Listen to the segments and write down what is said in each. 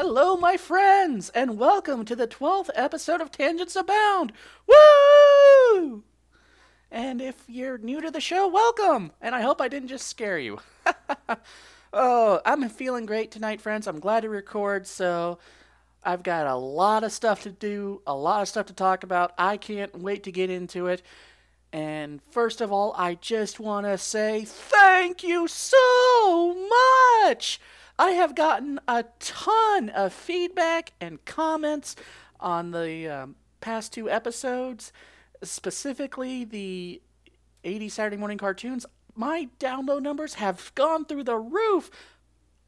Hello, my friends, and welcome to the 12th episode of Tangents Abound. Woo! And if you're new to the show, welcome! And I hope I didn't just scare you. oh, I'm feeling great tonight, friends. I'm glad to record, so I've got a lot of stuff to do, a lot of stuff to talk about. I can't wait to get into it. And first of all, I just want to say thank you so much! I have gotten a ton of feedback and comments on the um, past two episodes, specifically the 80 Saturday morning cartoons. My download numbers have gone through the roof.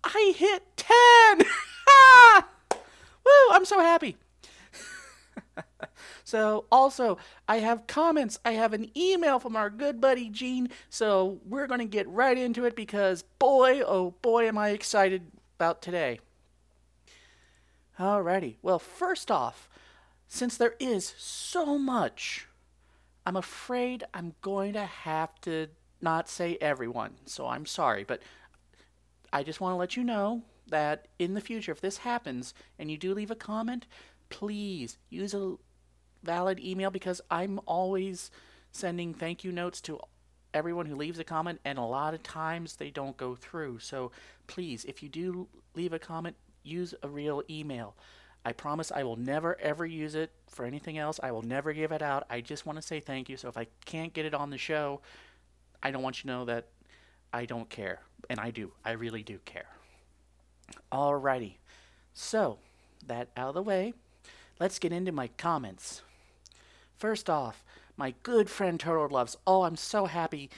I hit 10! Woo! I'm so happy. so, also, I have comments. I have an email from our good buddy Gene. So, we're going to get right into it because, boy, oh boy, am I excited about today. Alrighty. Well, first off, since there is so much, I'm afraid I'm going to have to not say everyone. So, I'm sorry. But I just want to let you know that in the future, if this happens and you do leave a comment, please use a valid email because I'm always sending thank you notes to everyone who leaves a comment, and a lot of times they don't go through. So please, if you do leave a comment, use a real email. I promise I will never ever use it for anything else. I will never give it out. I just want to say thank you. So if I can't get it on the show, I don't want you to know that I don't care. And I do. I really do care. Alrighty. So, that out of the way, let's get into my comments. First off, my good friend Turtle Loves. Oh, I'm so happy,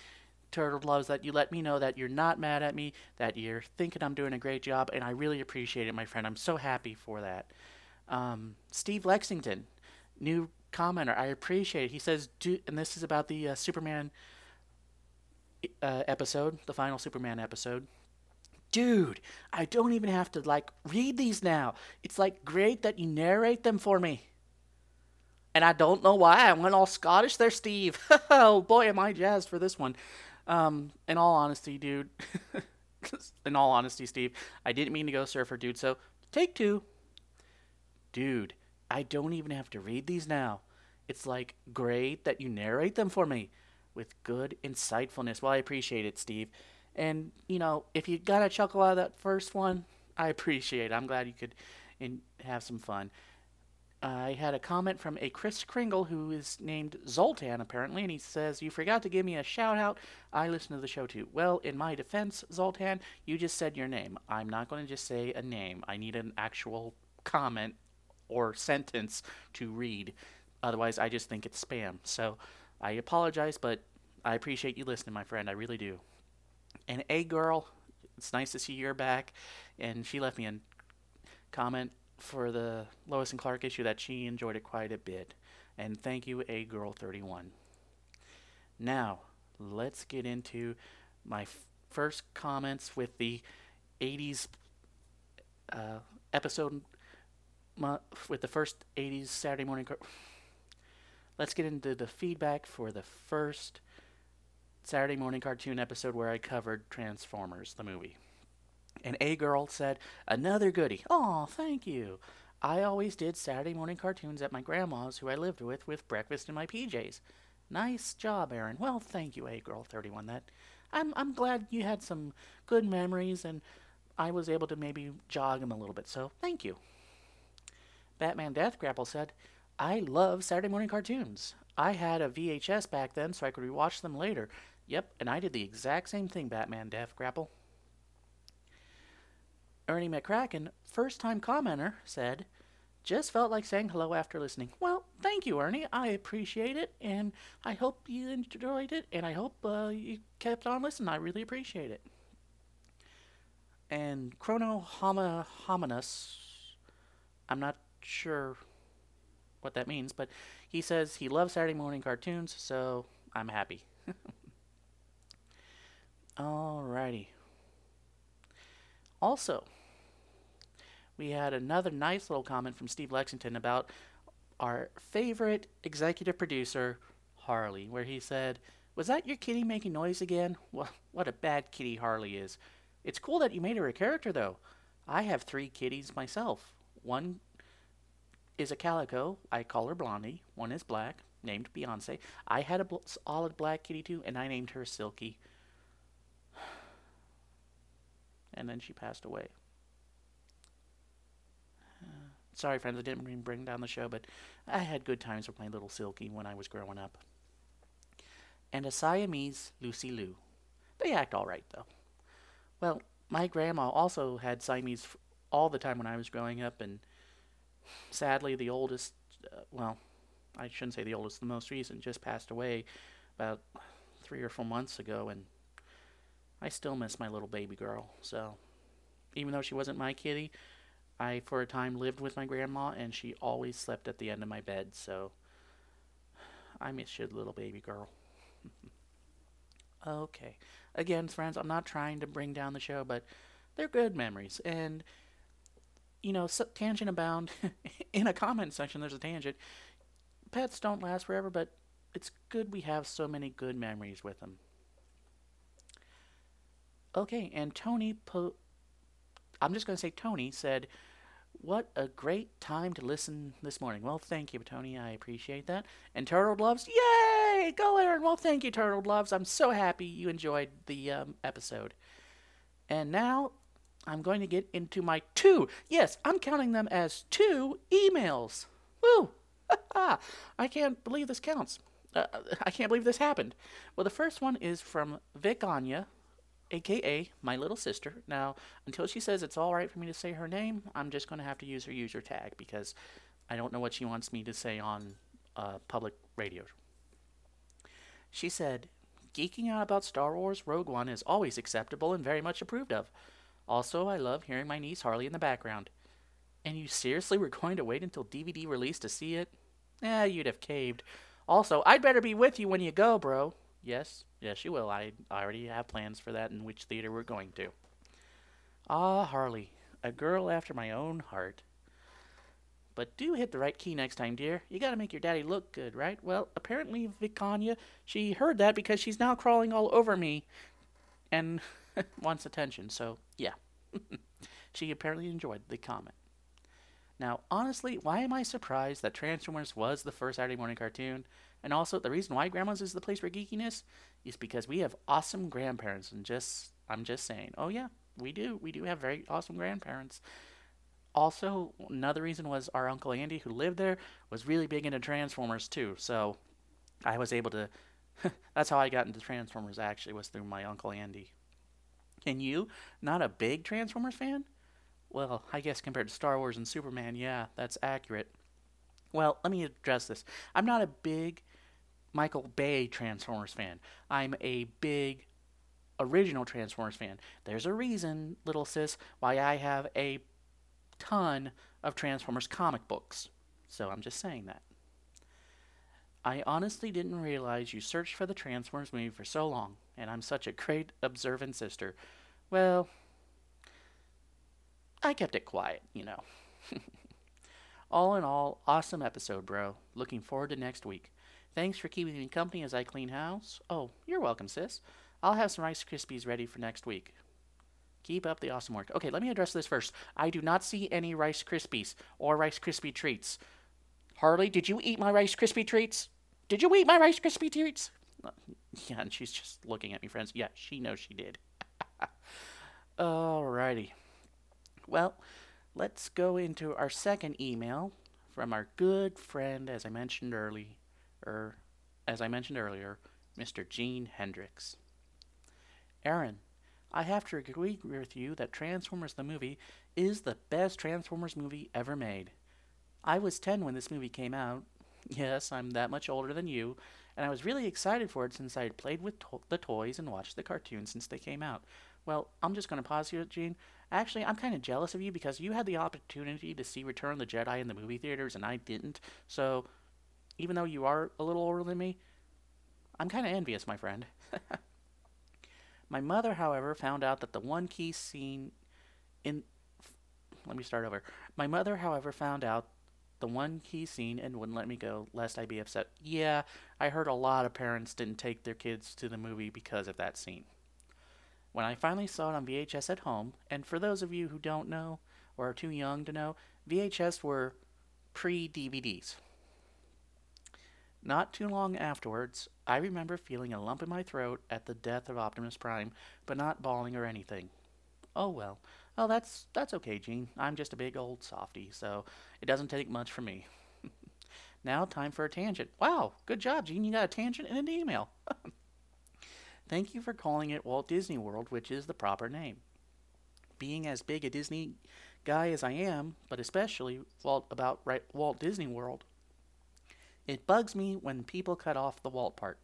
Turtle Loves, that you let me know that you're not mad at me, that you're thinking I'm doing a great job, and I really appreciate it, my friend. I'm so happy for that. Um, Steve Lexington, new commenter. I appreciate it. He says, do, and this is about the uh, Superman uh, episode, the final Superman episode dude, I don't even have to like read these now. It's like great that you narrate them for me. And I don't know why I went all Scottish there, Steve. oh boy, am I jazzed for this one. Um, in all honesty, dude. in all honesty, Steve, I didn't mean to go surfer, dude. So take two. Dude, I don't even have to read these now. It's like great that you narrate them for me with good insightfulness. Well, I appreciate it, Steve. And you know, if you got a chuckle out of that first one, I appreciate. it. I'm glad you could in, have some fun. I had a comment from a Chris Kringle who is named Zoltan apparently, and he says, "You forgot to give me a shout out. I listen to the show too." Well, in my defense, Zoltan, you just said your name. I'm not going to just say a name. I need an actual comment or sentence to read. Otherwise, I just think it's spam. So, I apologize, but I appreciate you listening, my friend. I really do. And A Girl, it's nice to see you're back. And she left me a comment for the Lois and Clark issue that she enjoyed it quite a bit. And thank you, A Girl 31. Now, let's get into my f- first comments with the 80s uh, episode with the first 80s Saturday morning. Car- let's get into the feedback for the first Saturday morning cartoon episode where I covered Transformers, the movie. And A Girl said, Another goody. Oh, thank you. I always did Saturday morning cartoons at my grandma's, who I lived with, with breakfast in my PJs. Nice job, Aaron. Well, thank you, A Girl 31. That I'm I'm glad you had some good memories and I was able to maybe jog them a little bit. So, thank you. Batman Death Grapple said, I love Saturday morning cartoons. I had a VHS back then so I could rewatch them later. Yep, and I did the exact same thing, Batman Death Grapple. Ernie McCracken, first time commenter, said, Just felt like saying hello after listening. Well, thank you, Ernie. I appreciate it, and I hope you enjoyed it, and I hope uh, you kept on listening. I really appreciate it. And Chrono Hominus, I'm not sure what that means, but he says he loves Saturday morning cartoons, so I'm happy. Alrighty. Also, we had another nice little comment from Steve Lexington about our favorite executive producer, Harley, where he said, Was that your kitty making noise again? Well, what a bad kitty Harley is. It's cool that you made her a character, though. I have three kitties myself. One is a calico. I call her Blondie. One is black, named Beyonce. I had a bl- solid black kitty too, and I named her Silky. And then she passed away. Sorry, friends, I didn't bring down the show, but I had good times with my little Silky when I was growing up. And a Siamese Lucy Lou. They act all right, though. Well, my grandma also had Siamese all the time when I was growing up, and sadly, the oldest, uh, well, I shouldn't say the oldest, the most recent, just passed away about three or four months ago, and I still miss my little baby girl. So, even though she wasn't my kitty, I, for a time, lived with my grandma, and she always slept at the end of my bed, so I miss you, little baby girl. okay. Again, friends, I'm not trying to bring down the show, but they're good memories. And, you know, so, tangent abound. In a comment section, there's a tangent. Pets don't last forever, but it's good we have so many good memories with them. Okay, and Tony po- I'm just going to say Tony said, what a great time to listen this morning. Well, thank you, Tony. I appreciate that. And Turtle Gloves, yay! Go, Aaron. Well, thank you, Turtle Gloves. I'm so happy you enjoyed the um, episode. And now I'm going to get into my two, yes, I'm counting them as two emails. Woo! I can't believe this counts. Uh, I can't believe this happened. Well, the first one is from Vic Anya, aka my little sister. Now, until she says it's all right for me to say her name, I'm just going to have to use her user tag because I don't know what she wants me to say on uh, public radio. She said, Geeking out about Star Wars Rogue One is always acceptable and very much approved of. Also, I love hearing my niece Harley in the background. And you seriously were going to wait until DVD release to see it? Eh, you'd have caved. Also, I'd better be with you when you go, bro. Yes, yes, you will. I already have plans for that and which theater we're going to. Ah, Harley, a girl after my own heart. But do hit the right key next time, dear. You gotta make your daddy look good, right? Well, apparently Vicania, she heard that because she's now crawling all over me and wants attention, so yeah. she apparently enjoyed the comment. Now, honestly, why am I surprised that Transformers was the first Saturday morning cartoon? And also, the reason why Grandma's is the place for geekiness is because we have awesome grandparents. And just, I'm just saying, oh yeah, we do. We do have very awesome grandparents. Also, another reason was our Uncle Andy, who lived there, was really big into Transformers too. So I was able to, that's how I got into Transformers actually, was through my Uncle Andy. And you, not a big Transformers fan? Well, I guess compared to Star Wars and Superman, yeah, that's accurate. Well, let me address this. I'm not a big Michael Bay Transformers fan. I'm a big original Transformers fan. There's a reason, little sis, why I have a ton of Transformers comic books. So I'm just saying that. I honestly didn't realize you searched for the Transformers movie for so long, and I'm such a great observant sister. Well, I kept it quiet, you know. all in all, awesome episode, bro. Looking forward to next week. Thanks for keeping me company as I clean house. Oh, you're welcome, sis. I'll have some Rice Krispies ready for next week. Keep up the awesome work. Okay, let me address this first. I do not see any Rice Krispies or Rice Krispie treats. Harley, did you eat my Rice Krispie treats? Did you eat my Rice Krispie treats? Yeah, and she's just looking at me, friends. Yeah, she knows she did. Alrighty. Well, let's go into our second email from our good friend, as I mentioned earlier, er, as I mentioned earlier, Mr. Gene Hendricks. Aaron, I have to agree with you that Transformers the movie is the best Transformers movie ever made. I was 10 when this movie came out. Yes, I'm that much older than you, and I was really excited for it since I had played with to- the toys and watched the cartoons since they came out. Well, I'm just going to pause here, Gene. Actually, I'm kind of jealous of you because you had the opportunity to see Return of the Jedi in the movie theaters and I didn't. So, even though you are a little older than me, I'm kind of envious, my friend. my mother, however, found out that the one key scene in. Let me start over. My mother, however, found out the one key scene and wouldn't let me go, lest I be upset. Yeah, I heard a lot of parents didn't take their kids to the movie because of that scene. When I finally saw it on VHS at home, and for those of you who don't know or are too young to know, VHS were pre DVDs. Not too long afterwards, I remember feeling a lump in my throat at the death of Optimus Prime, but not bawling or anything. Oh well. Oh, that's that's okay, Gene. I'm just a big old softy, so it doesn't take much for me. now, time for a tangent. Wow, good job, Gene. You got a tangent in an email. Thank you for calling it Walt Disney World, which is the proper name. Being as big a Disney guy as I am, but especially Walt, about right, Walt Disney World, it bugs me when people cut off the Walt part.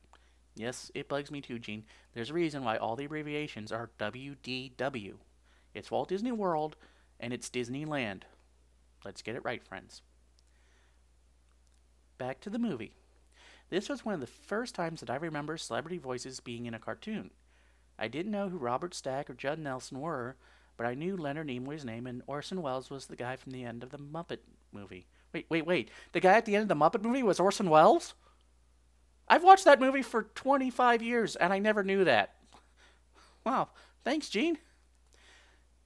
Yes, it bugs me too, Gene. There's a reason why all the abbreviations are WDW. It's Walt Disney World and it's Disneyland. Let's get it right, friends. Back to the movie. This was one of the first times that I remember celebrity voices being in a cartoon. I didn't know who Robert Stack or Judd Nelson were, but I knew Leonard Nimoy's name and Orson Welles was the guy from the end of the Muppet movie. Wait, wait, wait. The guy at the end of the Muppet movie was Orson Welles? I've watched that movie for 25 years and I never knew that. Wow. Thanks, Gene.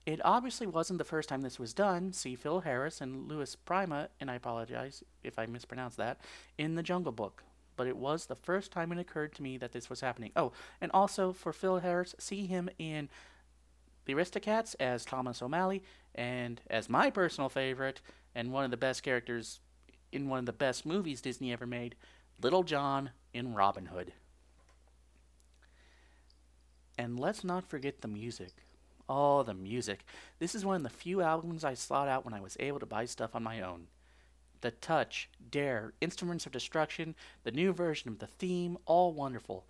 It obviously wasn't the first time this was done. See Phil Harris and Louis Prima, and I apologize if I mispronounced that, in The Jungle Book. But it was the first time it occurred to me that this was happening. Oh, and also for Phil Harris, see him in The Aristocats as Thomas O'Malley, and as my personal favorite, and one of the best characters in one of the best movies Disney ever made, Little John in Robin Hood. And let's not forget the music. Oh, the music. This is one of the few albums I sought out when I was able to buy stuff on my own. The Touch, Dare, Instruments of Destruction, the new version of the theme, all wonderful.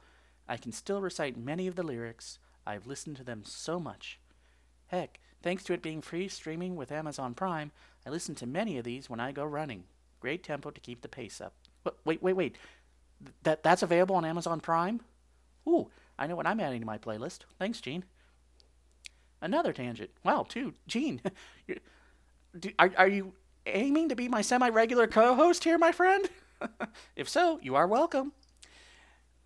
I can still recite many of the lyrics. I've listened to them so much. Heck, thanks to it being free streaming with Amazon Prime, I listen to many of these when I go running. Great tempo to keep the pace up. Wait, wait, wait. That that's available on Amazon Prime? Ooh, I know what I'm adding to my playlist. Thanks, Gene. Another tangent. Wow, two. Gene, are, are you aiming to be my semi regular co host here, my friend? if so, you are welcome.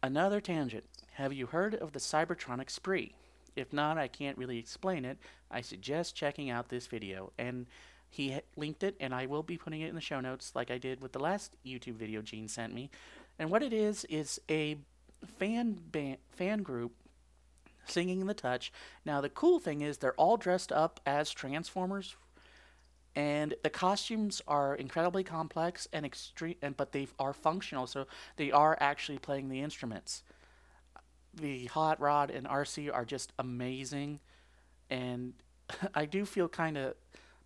Another tangent. Have you heard of the Cybertronic spree? If not, I can't really explain it. I suggest checking out this video. And he linked it, and I will be putting it in the show notes like I did with the last YouTube video Gene sent me. And what it is, is a fan, fan group singing the touch. Now the cool thing is they're all dressed up as Transformers, and the costumes are incredibly complex and extreme, and but they are functional, so they are actually playing the instruments. The Hot Rod and RC are just amazing, and I do feel kind of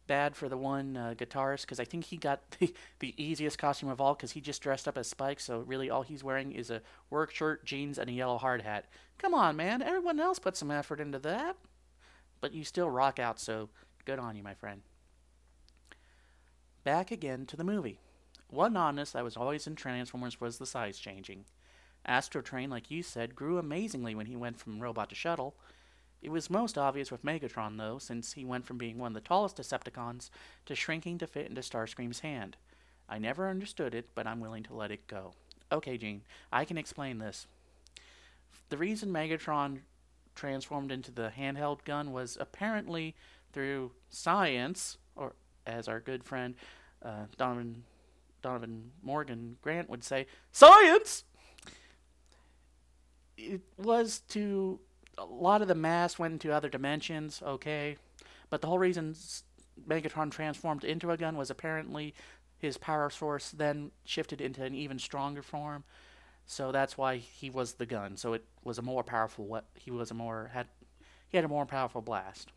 bad for the one uh, guitarist because I think he got the, the easiest costume of all because he just dressed up as Spike. So really, all he's wearing is a work shirt, jeans, and a yellow hard hat. Come on, man! Everyone else put some effort into that, but you still rock out. So good on you, my friend. Back again to the movie. One oddness that was always in Transformers was the size changing. Astrotrain, like you said, grew amazingly when he went from robot to shuttle it was most obvious with Megatron, though, since he went from being one of the tallest Decepticons to shrinking to fit into Starscream's hand. I never understood it, but I'm willing to let it go. Okay, Gene, I can explain this. The reason Megatron transformed into the handheld gun was apparently through science, as our good friend uh, Donovan, Donovan Morgan Grant would say, science! It was to a lot of the mass went into other dimensions, okay, but the whole reason Megatron transformed into a gun was apparently his power source then shifted into an even stronger form. So that's why he was the gun. So it was a more powerful. He was a more had he had a more powerful blast.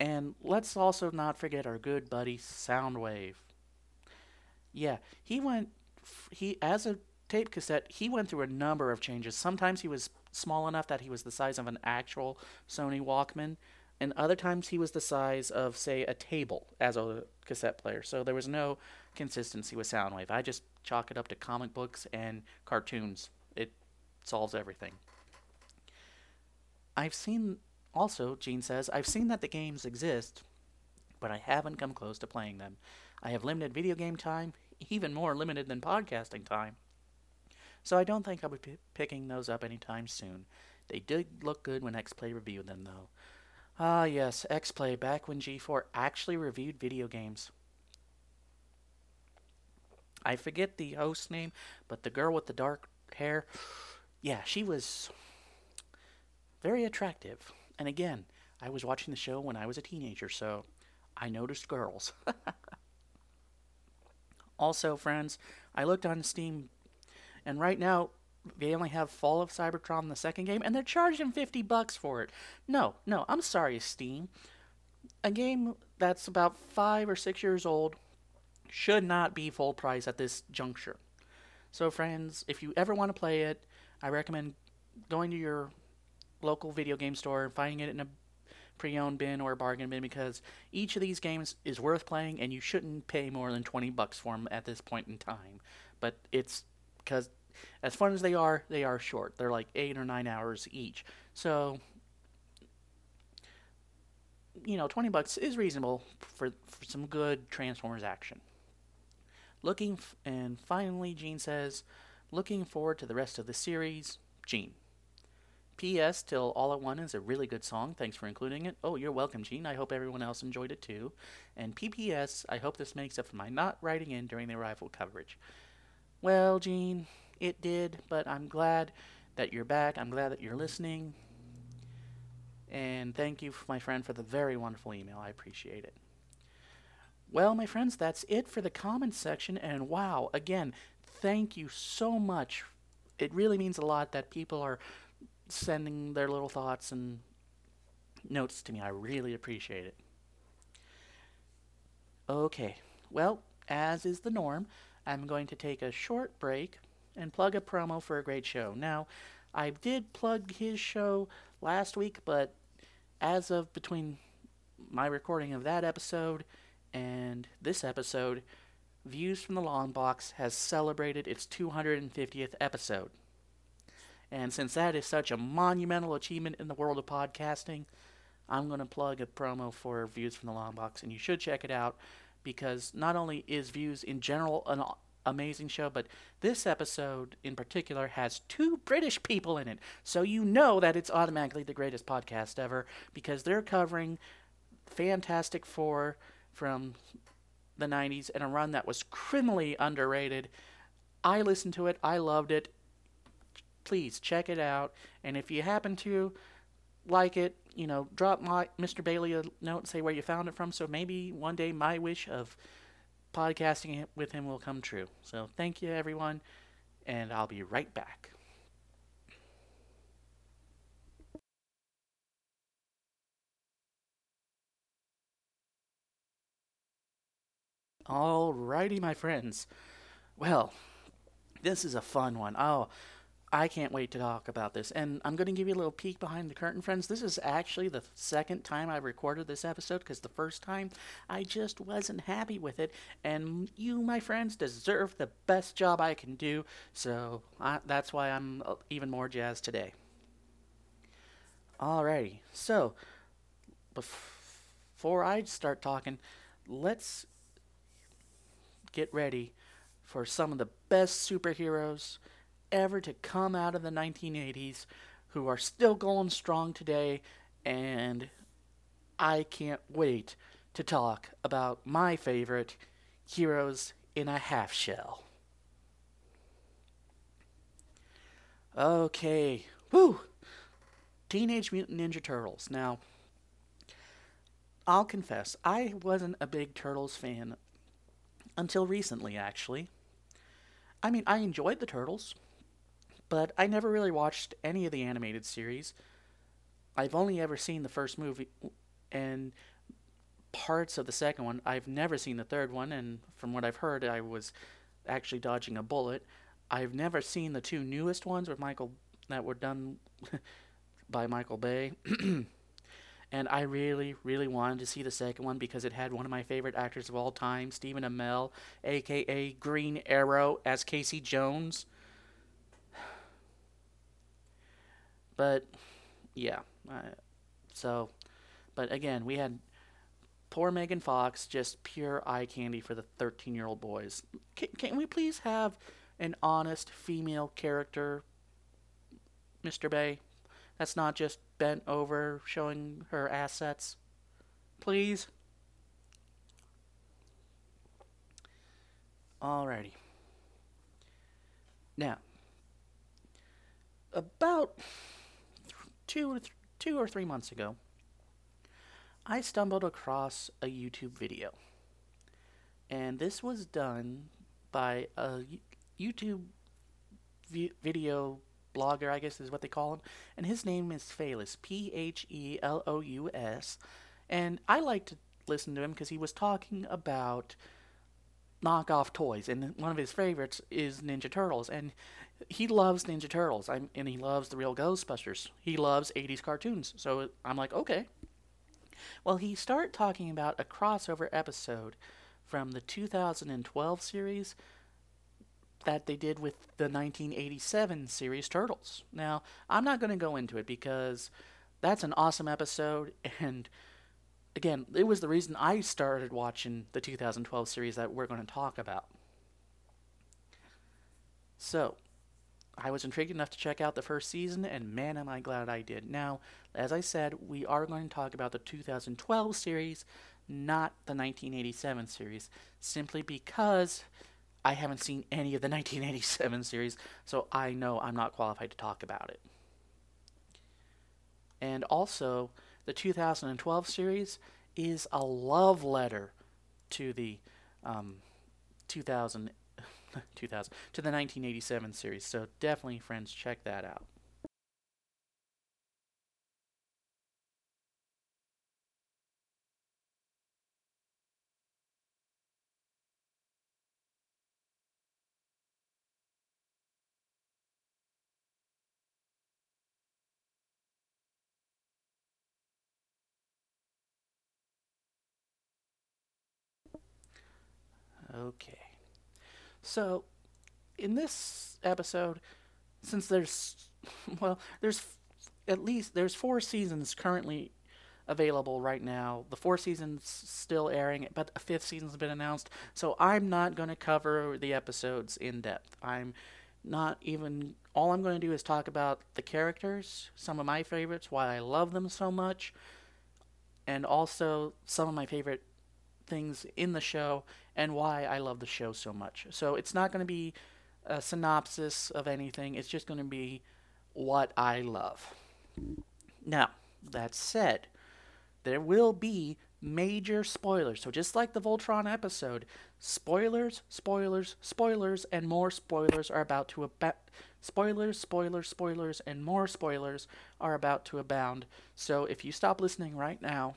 And let's also not forget our good buddy Soundwave. Yeah, he went. He as a tape cassette, he went through a number of changes. Sometimes he was small enough that he was the size of an actual Sony Walkman, and other times he was the size of, say, a table as a cassette player. So there was no consistency with Soundwave. I just chalk it up to comic books and cartoons. It solves everything. I've seen, also, Gene says, I've seen that the games exist, but I haven't come close to playing them. I have limited video game time, even more limited than podcasting time so I don't think I'll be p- picking those up anytime soon. They did look good when X Play reviewed them, though. Ah, yes, X Play, back when G4 actually reviewed video games. I forget the host name, but the girl with the dark hair, yeah, she was very attractive. And again, I was watching the show when I was a teenager, so I noticed girls. also, friends, I looked on Steam, and right now they only have Fall of Cybertron, the second game, and they're charging 50 bucks for it. No, no, I'm sorry, Steam. A game that's about five or six years old should not be full price at this juncture. So, friends, if you ever want to play it, I recommend going to your local video game store and finding it in a pre-owned bin or a bargain bin because each of these games is worth playing and you shouldn't pay more than 20 bucks for them at this point in time. But it's because as fun as they are, they are short. They're like 8 or 9 hours each. So you know, 20 bucks is reasonable for, for some good Transformers action. Looking, f- and finally, Gene says, looking forward to the rest of the series, Gene. P.S. Till All Are One is a really good song. Thanks for including it. Oh, you're welcome, Gene. I hope everyone else enjoyed it too. And P.P.S. I hope this makes up for my not writing in during the arrival coverage. Well, Gene, it did, but I'm glad that you're back. I'm glad that you're listening. And thank you, my friend, for the very wonderful email. I appreciate it. Well, my friends, that's it for the comments section. And wow, again, thank you so much. It really means a lot that people are sending their little thoughts and notes to me. I really appreciate it. Okay, well, as is the norm, I'm going to take a short break and plug a promo for a great show. Now, I did plug his show last week, but as of between my recording of that episode and this episode, Views from the Longbox has celebrated its 250th episode. And since that is such a monumental achievement in the world of podcasting, I'm going to plug a promo for Views from the Longbox, and you should check it out because not only is Views in general an amazing show, but this episode in particular has two British people in it. So you know that it's automatically the greatest podcast ever because they're covering Fantastic Four from the 90s and a run that was criminally underrated. I listened to it, I loved it please check it out. And if you happen to like it, you know, drop my Mr. Bailey a note and say where you found it from. So maybe one day my wish of podcasting with him will come true. So thank you, everyone, and I'll be right back. Alrighty, my friends. Well, this is a fun one. Oh, I can't wait to talk about this. And I'm going to give you a little peek behind the curtain, friends. This is actually the second time I recorded this episode because the first time I just wasn't happy with it. And you, my friends, deserve the best job I can do. So I, that's why I'm uh, even more jazzed today. Alrighty. So before I start talking, let's get ready for some of the best superheroes ever to come out of the 1980s who are still going strong today, and I can't wait to talk about my favorite heroes in a half shell. Okay, woo! Teenage Mutant Ninja Turtles. Now, I'll confess, I wasn't a big Turtles fan until recently, actually. I mean, I enjoyed the Turtles but I never really watched any of the animated series. I've only ever seen the first movie and parts of the second one. I've never seen the third one, and from what I've heard, I was actually dodging a bullet. I've never seen the two newest ones with Michael that were done by Michael Bay. and I really, really wanted to see the second one because it had one of my favorite actors of all time, Stephen Amell, aka Green Arrow, as Casey Jones. But yeah, uh, so but again, we had poor Megan Fox, just pure eye candy for the 13 year old boys. Can, can we please have an honest female character, Mr. Bay? that's not just bent over showing her assets? Please? Alrighty. Now, about two, or th- two or three months ago, I stumbled across a YouTube video. And this was done by a YouTube vi- video blogger, I guess is what they call him. And his name is Phelous, P H E L O U S. And I like to listen to him because he was talking about knockoff toys, and one of his favorites is Ninja Turtles, and he loves Ninja Turtles, I'm, and he loves the real Ghostbusters. He loves 80s cartoons, so I'm like, okay. Well, he started talking about a crossover episode from the 2012 series that they did with the 1987 series Turtles. Now, I'm not going to go into it because that's an awesome episode, and again, it was the reason I started watching the 2012 series that we're going to talk about. So, I was intrigued enough to check out the first season, and man, am I glad I did. Now, as I said, we are going to talk about the 2012 series, not the 1987 series, simply because I haven't seen any of the 1987 series, so I know I'm not qualified to talk about it. And also, the 2012 series is a love letter to the um, 2000, 2000 to the 1987 series. So definitely, friends, check that out. Okay. So, in this episode, since there's, well, there's at least there's four seasons currently available right now. The four seasons still airing, but a fifth season's been announced. So I'm not going to cover the episodes in depth. I'm not even. All I'm going to do is talk about the characters, some of my favorites, why I love them so much, and also some of my favorite things in the show and why I love the show so much. So it's not going to be a synopsis of anything, it's just going to be what I love. Now, that said, there will be major spoilers. So just like the Voltron episode, spoilers, spoilers, spoilers, and more spoilers are about to abound. Spoilers, spoilers, spoilers, and more spoilers are about to abound. So if you stop listening right now,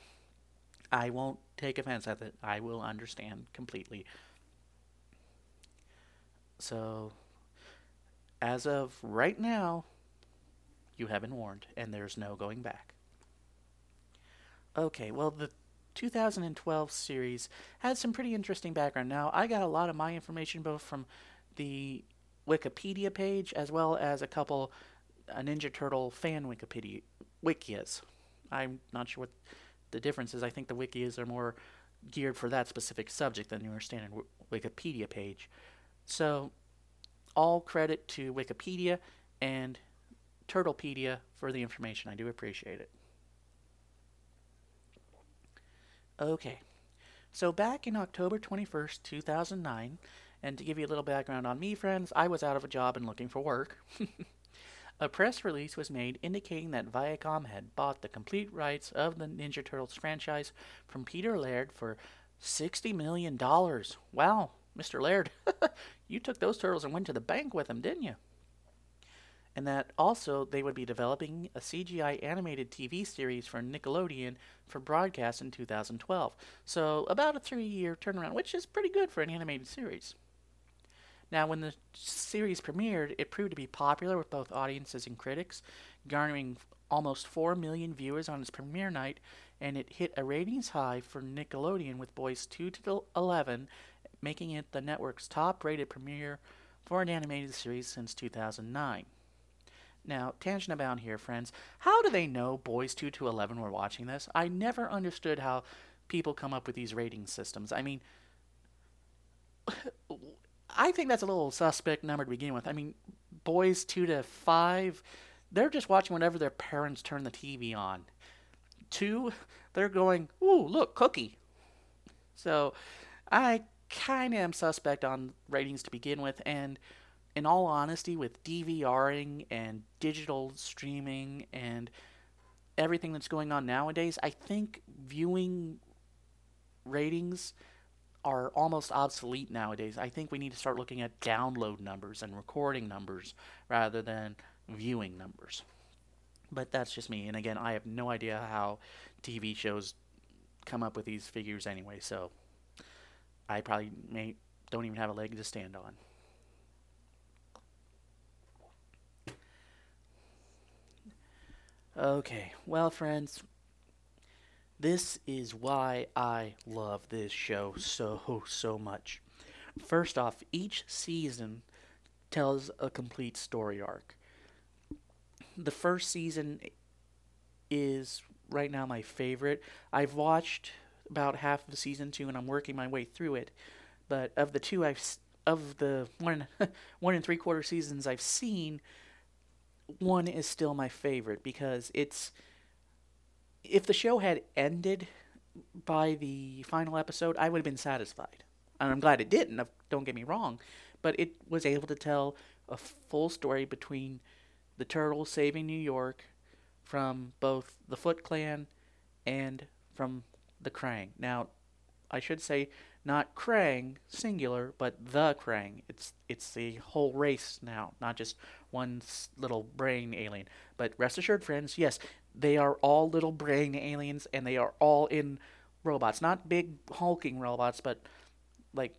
I won't take offense at it. I will understand completely. So, as of right now, you have been warned, and there's no going back. Okay, well, the 2012 series had some pretty interesting background. Now, I got a lot of my information both from the Wikipedia page as well as a couple a Ninja Turtle fan Wikipedia wikias. I'm not sure what the difference is I think the wikis are more geared for that specific subject than your standard Wikipedia page. So, all credit to Wikipedia and Turtlepedia for the information. I do appreciate it. Okay, so back in October 21st, 2009, and to give you a little background on me, friends, I was out of a job and looking for work. A press release was made indicating that Viacom had bought the complete rights of the Ninja Turtles franchise from Peter Laird for $60 million. Wow, Mr. Laird, you took those turtles and went to the bank with them, didn't you? And that also they would be developing a CGI animated TV series for Nickelodeon for broadcast in 2012. So about a three year turnaround, which is pretty good for an animated series. Now, when the series premiered, it proved to be popular with both audiences and critics, garnering almost 4 million viewers on its premiere night, and it hit a ratings high for Nickelodeon with Boys 2 to 11, making it the network's top rated premiere for an animated series since 2009. Now, tangent abound here, friends. How do they know Boys 2 to 11 were watching this? I never understood how people come up with these rating systems. I mean, I think that's a little suspect number to begin with. I mean, boys two to five, they're just watching whenever their parents turn the TV on. Two, they're going, ooh, look, cookie. So I kind of am suspect on ratings to begin with, and in all honesty, with DVRing and digital streaming and everything that's going on nowadays, I think viewing ratings are almost obsolete nowadays. I think we need to start looking at download numbers and recording numbers rather than viewing numbers. But that's just me. And again, I have no idea how TV shows come up with these figures anyway, so I probably may don't even have a leg to stand on. Okay, well, friends, this is why I love this show so, so much. First off, each season tells a complete story arc. The first season is right now my favorite. I've watched about half of season two, and I'm working my way through it. But of the two I've of the one one and three quarter seasons I've seen, one is still my favorite because it's if the show had ended by the final episode, I would have been satisfied. And I'm glad it didn't, don't get me wrong, but it was able to tell a full story between the turtles saving New York from both the Foot Clan and from the Krang. Now, I should say not Krang singular, but the Krang. It's it's the whole race now, not just one little brain alien. But rest assured, friends, yes, they are all little brain aliens, and they are all in robots. Not big hulking robots, but like,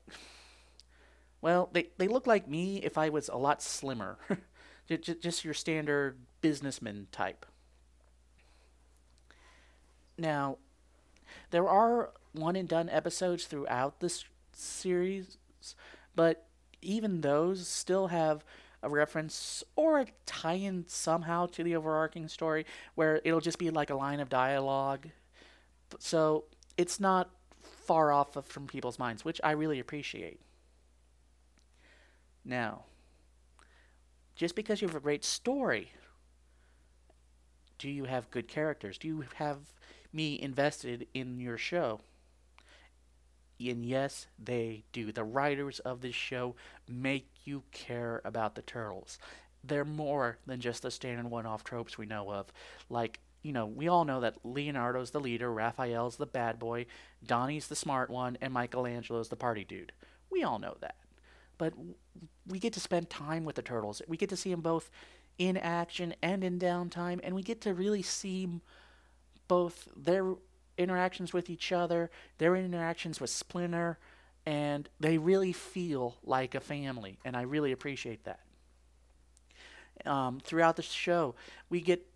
well, they they look like me if I was a lot slimmer. just, your standard businessman type. Now, there are one and done episodes throughout this series, but even those still have a reference or a tie in somehow to the overarching story where it'll just be like a line of dialogue. So it's not far off of, from people's minds, which I really appreciate. Now, just because you have a great story, do you have good characters? Do you have me invested in your show? And yes, they do. The writers of this show make you care about the turtles. They're more than just the standard one off tropes we know of. Like, you know, we all know that Leonardo's the leader, Raphael's the bad boy, Donnie's the smart one, and Michelangelo's the party dude. We all know that. But we get to spend time with the turtles. We get to see them both in action and in downtime, and we get to really see both their interactions with each other, their interactions with Splinter, and they really feel like a family, and I really appreciate that. Um, throughout the show, we get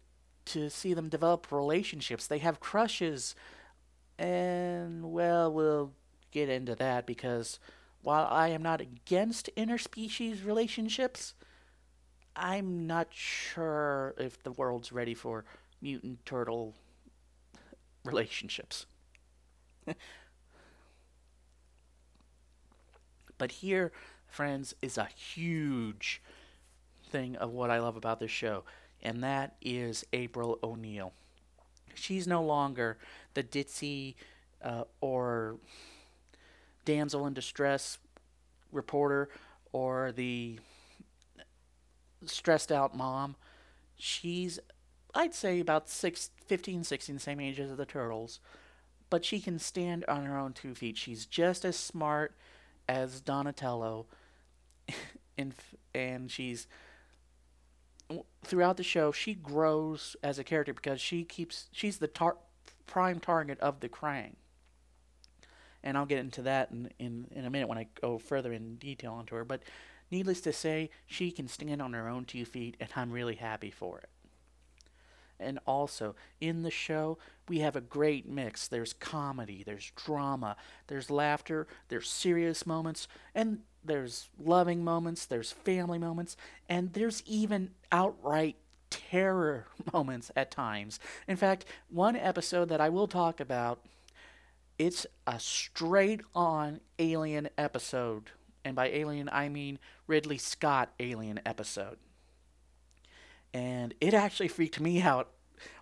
to see them develop relationships. They have crushes, and well, we'll get into that because while I am not against interspecies relationships, I'm not sure if the world's ready for mutant turtle relationships. but here, friends, is a huge thing of what I love about this show, and that is April O'Neil. She's no longer the ditzy uh, or damsel in distress reporter or the stressed out mom. She's I'd say about six, 15, 16, same age as the turtles, but she can stand on her own two feet. She's just as smart as Donatello, and and she's throughout the show she grows as a character because she keeps she's the tar- prime target of the Krang. And I'll get into that in, in, in a minute when I go further in detail onto her. But needless to say, she can stand on her own two feet, and I'm really happy for it. And also, in the show, we have a great mix. There's comedy, there's drama, there's laughter, there's serious moments, and there's loving moments, there's family moments, and there's even outright terror moments at times. In fact, one episode that I will talk about, it's a straight on alien episode. And by alien, I mean Ridley Scott alien episode. And it actually freaked me out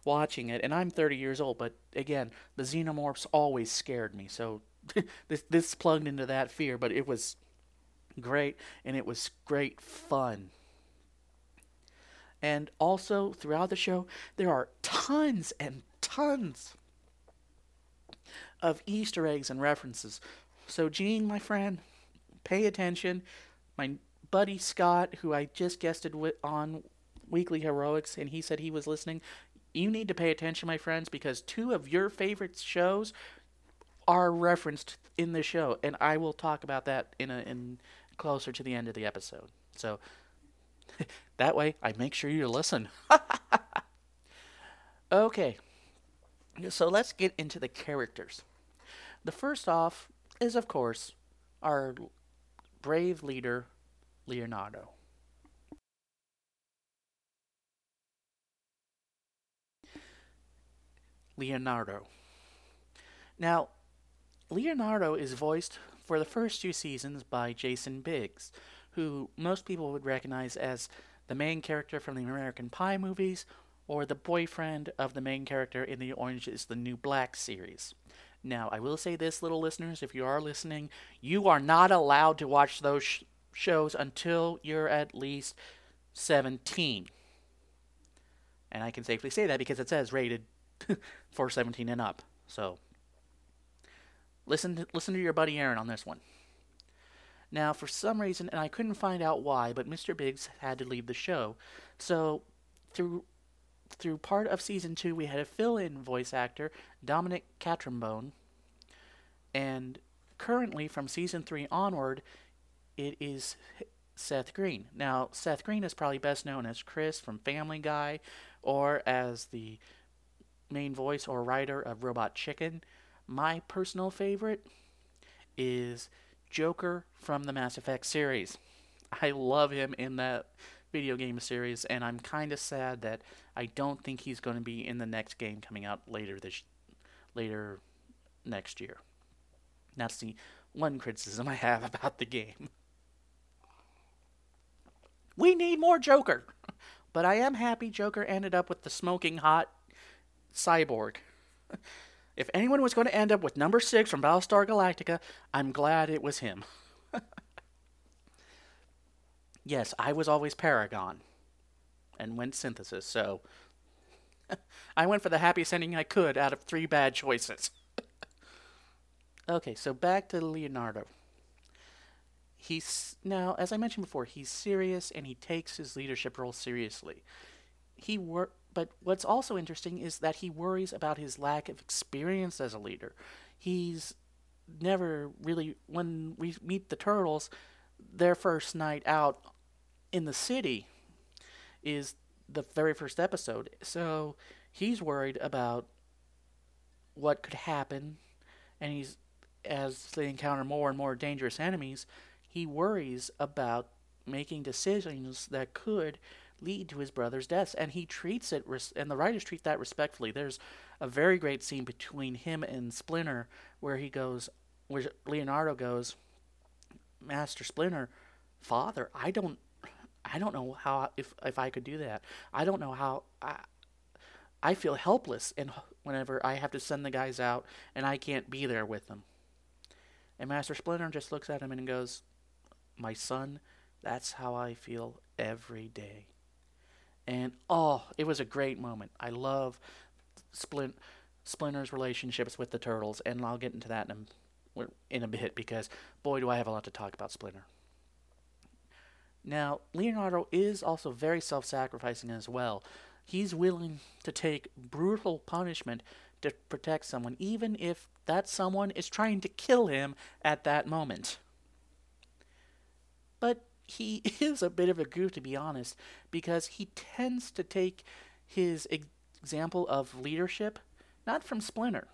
watching it. And I'm 30 years old, but again, the xenomorphs always scared me. So this this plugged into that fear, but it was great and it was great fun. And also throughout the show, there are tons and tons of Easter eggs and references. So, Gene, my friend, pay attention. My buddy Scott, who I just guested on Weekly Heroics, and he said he was listening. You need to pay attention, my friends, because two of your favorite shows are referenced in the show, and I will talk about that in a in closer to the end of the episode. So that way, I make sure you listen. okay, so let's get into the characters. The first off is, of course, our brave leader, Leonardo. Leonardo. Now, Leonardo is voiced for the first two seasons by Jason Biggs, who most people would recognize as the main character from the American Pie movies or the boyfriend of the main character in the Orange is the New Black series. Now, I will say this, little listeners, if you are listening, you are not allowed to watch those sh- shows until you're at least 17. And I can safely say that because it says rated for 17 and up. So, listen to, listen to your buddy Aaron on this one. Now, for some reason, and I couldn't find out why, but Mr. Biggs had to leave the show. So, through through part of season two, we had a fill-in voice actor, Dominic Catrambone, and currently from season three onward, it is Seth Green. Now, Seth Green is probably best known as Chris from Family Guy, or as the main voice or writer of Robot Chicken. My personal favorite is Joker from the Mass Effect series. I love him in that video game series, and I'm kind of sad that I don't think he's going to be in the next game coming out later this later next year. That's the one criticism I have about the game. We need more Joker. But I am happy Joker ended up with the smoking hot cyborg. If anyone was going to end up with number six from Battlestar Galactica, I'm glad it was him. yes, I was always Paragon and went synthesis, so I went for the happiest ending I could out of three bad choices. okay, so back to Leonardo. He's now, as I mentioned before, he's serious and he takes his leadership role seriously. He work but what's also interesting is that he worries about his lack of experience as a leader. He's never really, when we meet the turtles, their first night out in the city is the very first episode. So he's worried about what could happen, and he's as they encounter more and more dangerous enemies, he worries about making decisions that could lead to his brother's deaths, and he treats it, res- and the writers treat that respectfully. There's a very great scene between him and Splinter where he goes, where Leonardo goes, Master Splinter, Father, I don't, I don't know how if if I could do that. I don't know how I. I feel helpless, and whenever I have to send the guys out and I can't be there with them. And Master Splinter just looks at him and goes, "My son, that's how I feel every day." And oh, it was a great moment. I love Splint Splinter's relationships with the turtles, and I'll get into that in a, in a bit because boy, do I have a lot to talk about Splinter. Now, Leonardo is also very self-sacrificing as well. He's willing to take brutal punishment to protect someone, even if that someone is trying to kill him at that moment. But he is a bit of a goof, to be honest, because he tends to take his example of leadership not from Splinter,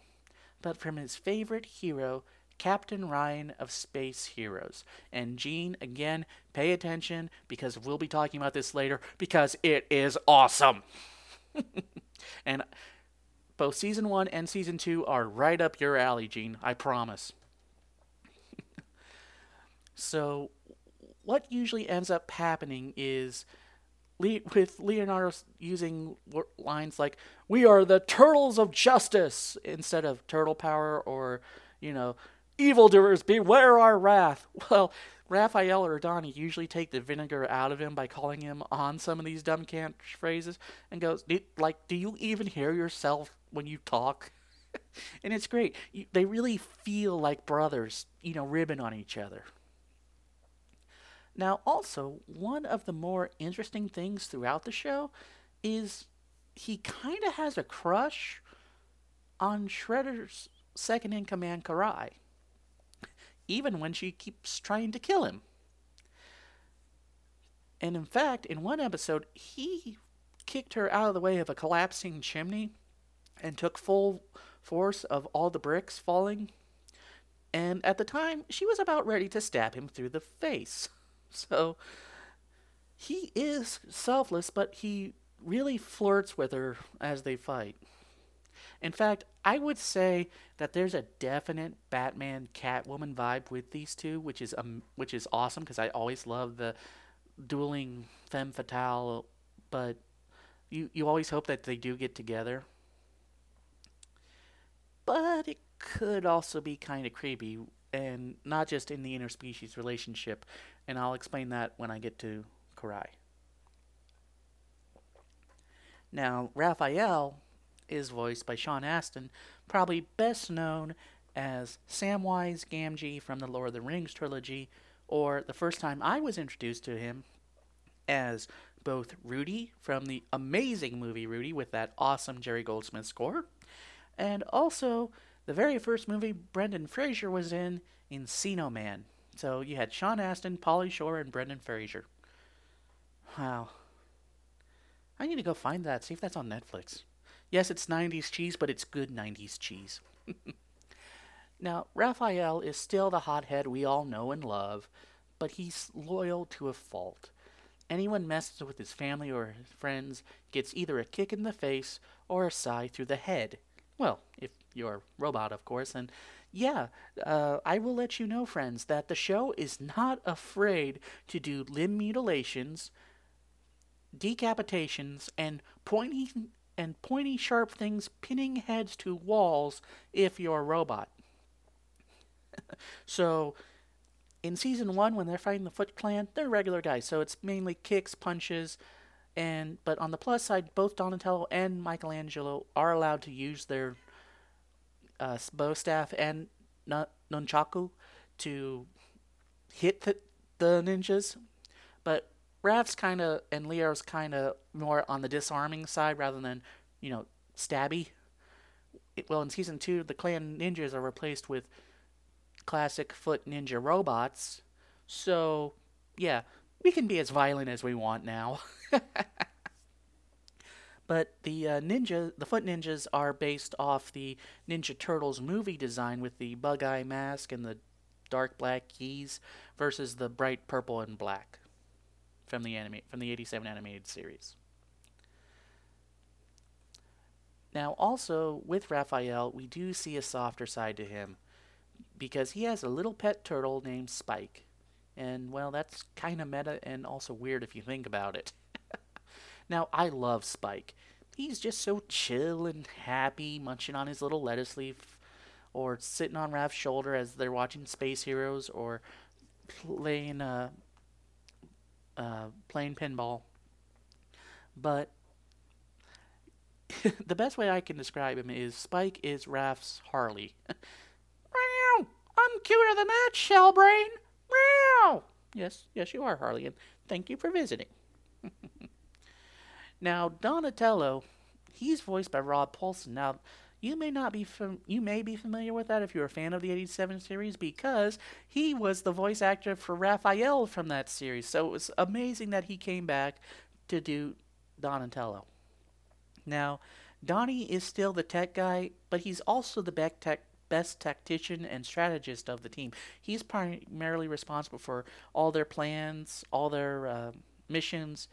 but from his favorite hero, Captain Ryan of Space Heroes. And Gene, again, pay attention because we'll be talking about this later because it is awesome. and both season one and season two are right up your alley, Gene. I promise. so what usually ends up happening is with Leonardo using lines like "We are the turtles of justice" instead of turtle power, or you know, "Evildoers beware our wrath." Well, Raphael or Donnie usually take the vinegar out of him by calling him on some of these dumb catchphrases and goes, like, do you even hear yourself when you talk? and it's great. They really feel like brothers, you know, ribbing on each other. Now, also, one of the more interesting things throughout the show is he kind of has a crush on Shredder's second in command, Karai even when she keeps trying to kill him. And in fact, in one episode, he kicked her out of the way of a collapsing chimney and took full force of all the bricks falling. And at the time, she was about ready to stab him through the face. So he is selfless, but he really flirts with her as they fight. In fact, I would say that there's a definite Batman Catwoman vibe with these two, which is um, which is awesome because I always love the dueling femme fatale, but you you always hope that they do get together. But it could also be kind of creepy, and not just in the interspecies relationship, and I'll explain that when I get to Karai. Now, Raphael is voiced by Sean Astin, probably best known as Samwise Gamgee from the Lord of the Rings trilogy, or the first time I was introduced to him as both Rudy from the amazing movie Rudy with that awesome Jerry Goldsmith score, and also the very first movie Brendan Fraser was in, Encino Man. So you had Sean Astin, Pauly Shore, and Brendan Fraser. Wow. I need to go find that, see if that's on Netflix. Yes, it's 90s cheese, but it's good 90s cheese. now, Raphael is still the hothead we all know and love, but he's loyal to a fault. Anyone messes with his family or his friends gets either a kick in the face or a sai through the head. Well, if you're a robot, of course. And yeah, uh, I will let you know, friends, that the show is not afraid to do limb mutilations, decapitations, and pointy and pointy sharp things pinning heads to walls if you're a robot. so in season one when they're fighting the Foot Clan, they're regular guys, so it's mainly kicks, punches, and but on the plus side, both Donatello and Michelangelo are allowed to use their uh, bo staff and nunchaku to hit the, the ninjas. But Raph's kind of and Leo's kind of more on the disarming side rather than, you know, stabby. It, well, in season two, the clan ninjas are replaced with classic foot ninja robots. So, yeah, we can be as violent as we want now. but the uh, ninja, the foot ninjas, are based off the Ninja Turtles movie design with the bug eye mask and the dark black keys versus the bright purple and black from the anime from the 87 animated series. Now, also with Raphael, we do see a softer side to him because he has a little pet turtle named Spike. And, well, that's kind of meta and also weird if you think about it. Now, I love Spike. He's just so chill and happy, munching on his little lettuce leaf, or sitting on Raph's shoulder as they're watching Space Heroes, or playing uh, uh, playing pinball. But the best way I can describe him is Spike is Raph's Harley. Meow! I'm cuter than that, Shellbrain! Meow! Yes, yes, you are, Harley, and thank you for visiting. now, Donatello, he's voiced by Rob Paulsen. Now, you may not be fam- you may be familiar with that if you're a fan of the 87 series because he was the voice actor for Raphael from that series. So it was amazing that he came back to do Donatello. Now, Donnie is still the tech guy, but he's also the best, tech, best tactician and strategist of the team. He's primarily responsible for all their plans, all their uh, missions,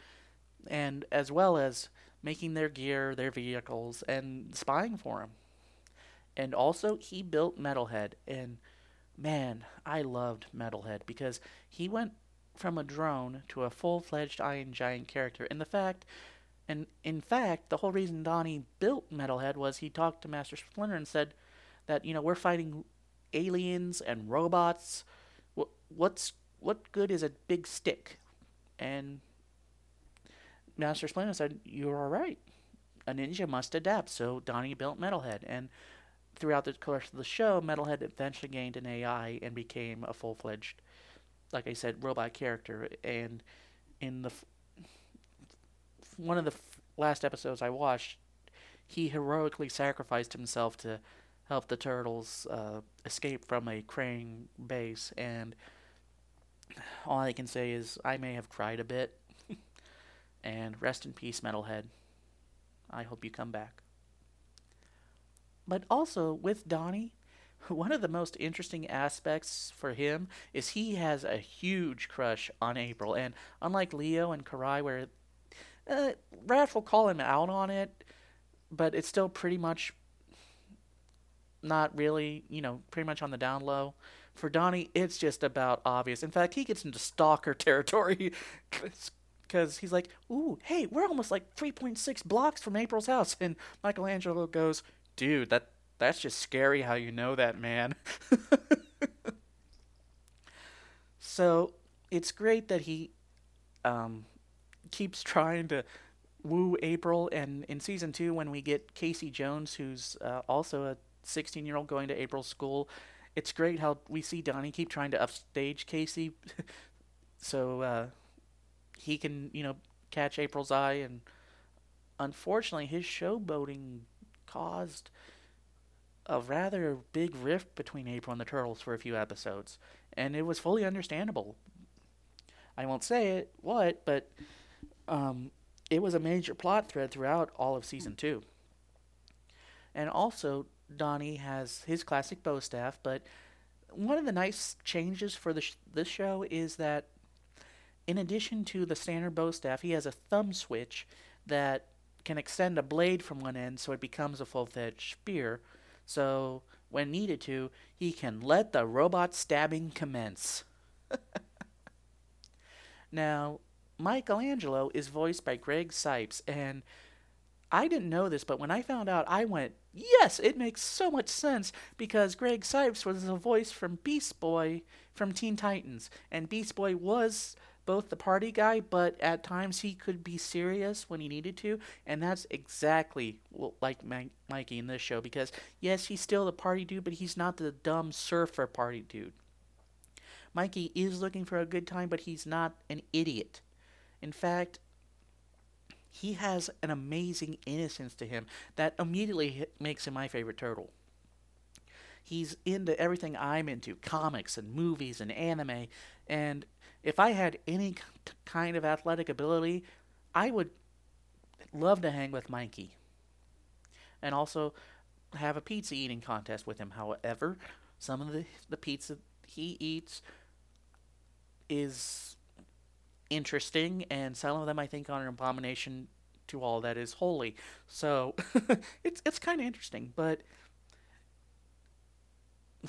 and as well as making their gear, their vehicles, and spying for them. And also, he built Metalhead, and man, I loved Metalhead because he went from a drone to a full-fledged Iron Giant character. And the fact, and in fact, the whole reason Donnie built Metalhead was he talked to Master Splinter and said that you know we're fighting aliens and robots. What's what good is a big stick? And Master Splinter said, "You're all right. A ninja must adapt." So Donnie built Metalhead, and throughout the course of the show, Metalhead eventually gained an AI and became a full-fledged, like I said, robot character. And in the f- one of the f- last episodes I watched, he heroically sacrificed himself to help the turtles uh, escape from a Krang base. And all I can say is I may have cried a bit. And rest in peace, Metalhead. I hope you come back. But also with Donnie, one of the most interesting aspects for him is he has a huge crush on April. And unlike Leo and Karai, where uh, Raph will call him out on it, but it's still pretty much not really, you know, pretty much on the down low. For Donnie, it's just about obvious. In fact, he gets into stalker territory because he's like, "Ooh, hey, we're almost like 3.6 blocks from April's house," and Michelangelo goes, "Dude, that that's just scary. How you know that, man?" so it's great that he um, keeps trying to woo April, and in season two, when we get Casey Jones, who's uh, also a 16 year old going to April's school. It's great how we see Donnie keep trying to upstage Casey so uh, he can, you know, catch April's eye. And unfortunately, his showboating caused a rather big rift between April and the Turtles for a few episodes. And it was fully understandable. I won't say it, what, but um, it was a major plot thread throughout all of season two. And also, Donnie has his classic bo staff, but one of the nice changes for the sh- this show is that in addition to the standard bo staff, he has a thumb switch that can extend a blade from one end so it becomes a full-fledged spear. So when needed to, he can let the robot stabbing commence. now, Michelangelo is voiced by Greg Cipes, and I didn't know this, but when I found out, I went, yes, it makes so much sense because Greg Cipes was the voice from Beast Boy from Teen Titans. And Beast Boy was both the party guy, but at times he could be serious when he needed to. And that's exactly like Mikey in this show because, yes, he's still the party dude, but he's not the dumb surfer party dude. Mikey is looking for a good time, but he's not an idiot. In fact, he has an amazing innocence to him that immediately makes him my favorite turtle. He's into everything I'm into comics and movies and anime. And if I had any kind of athletic ability, I would love to hang with Mikey. And also have a pizza eating contest with him. However, some of the, the pizza he eats is interesting, and some of them I think are an abomination to all that is holy. So it's it's kind of interesting, but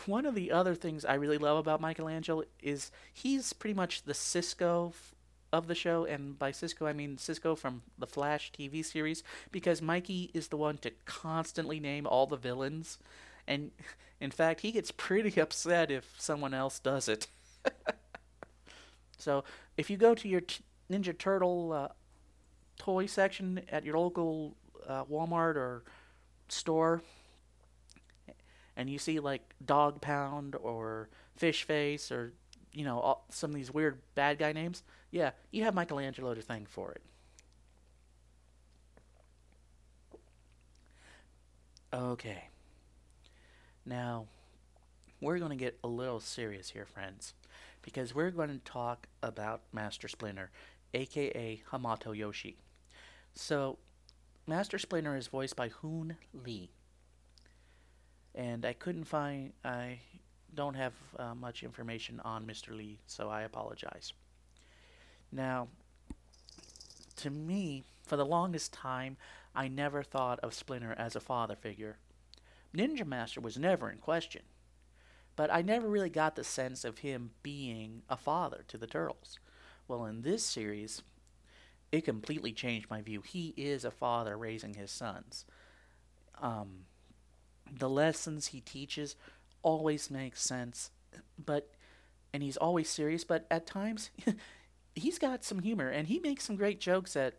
one of the other things I really love about Michelangelo is he's pretty much the Cisco of the show, and by Cisco I mean Cisco from the Flash TV series, because Mikey is the one to constantly name all the villains, and in fact he gets pretty upset if someone else does it. so if you go to your t- Ninja Turtle uh, toy section at your local uh, Walmart or store, and you see like Dog Pound or Fish Face or you know all, some of these weird bad guy names, yeah, you have Michelangelo to thank for it. Okay. Now, we're going to get a little serious here, friends because we're going to talk about Master Splinter, aka Hamato Yoshi. So, Master Splinter is voiced by Hoon Lee. And I couldn't find, I don't have uh, much information on Mr. Lee, so I apologize. Now, to me, for the longest time, I never thought of Splinter as a father figure. Ninja Master was never in question but I never really got the sense of him being a father to the turtles. Well, in this series, it completely changed my view. He is a father raising his sons. Um, the lessons he teaches always make sense, but and he's always serious, but at times he's got some humor and he makes some great jokes at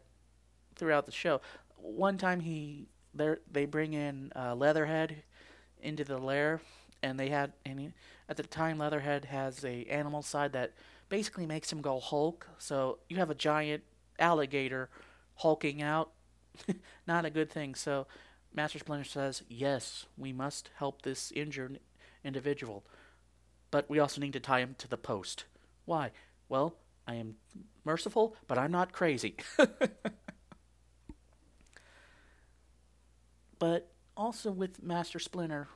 throughout the show. One time he they they bring in uh, Leatherhead into the lair, and they had and he, at the time Leatherhead has a animal side that basically makes him go Hulk. So you have a giant alligator hulking out, not a good thing. So Master Splinter says, "Yes, we must help this injured individual, but we also need to tie him to the post. Why? Well, I am merciful, but I'm not crazy." but also with Master Splinter,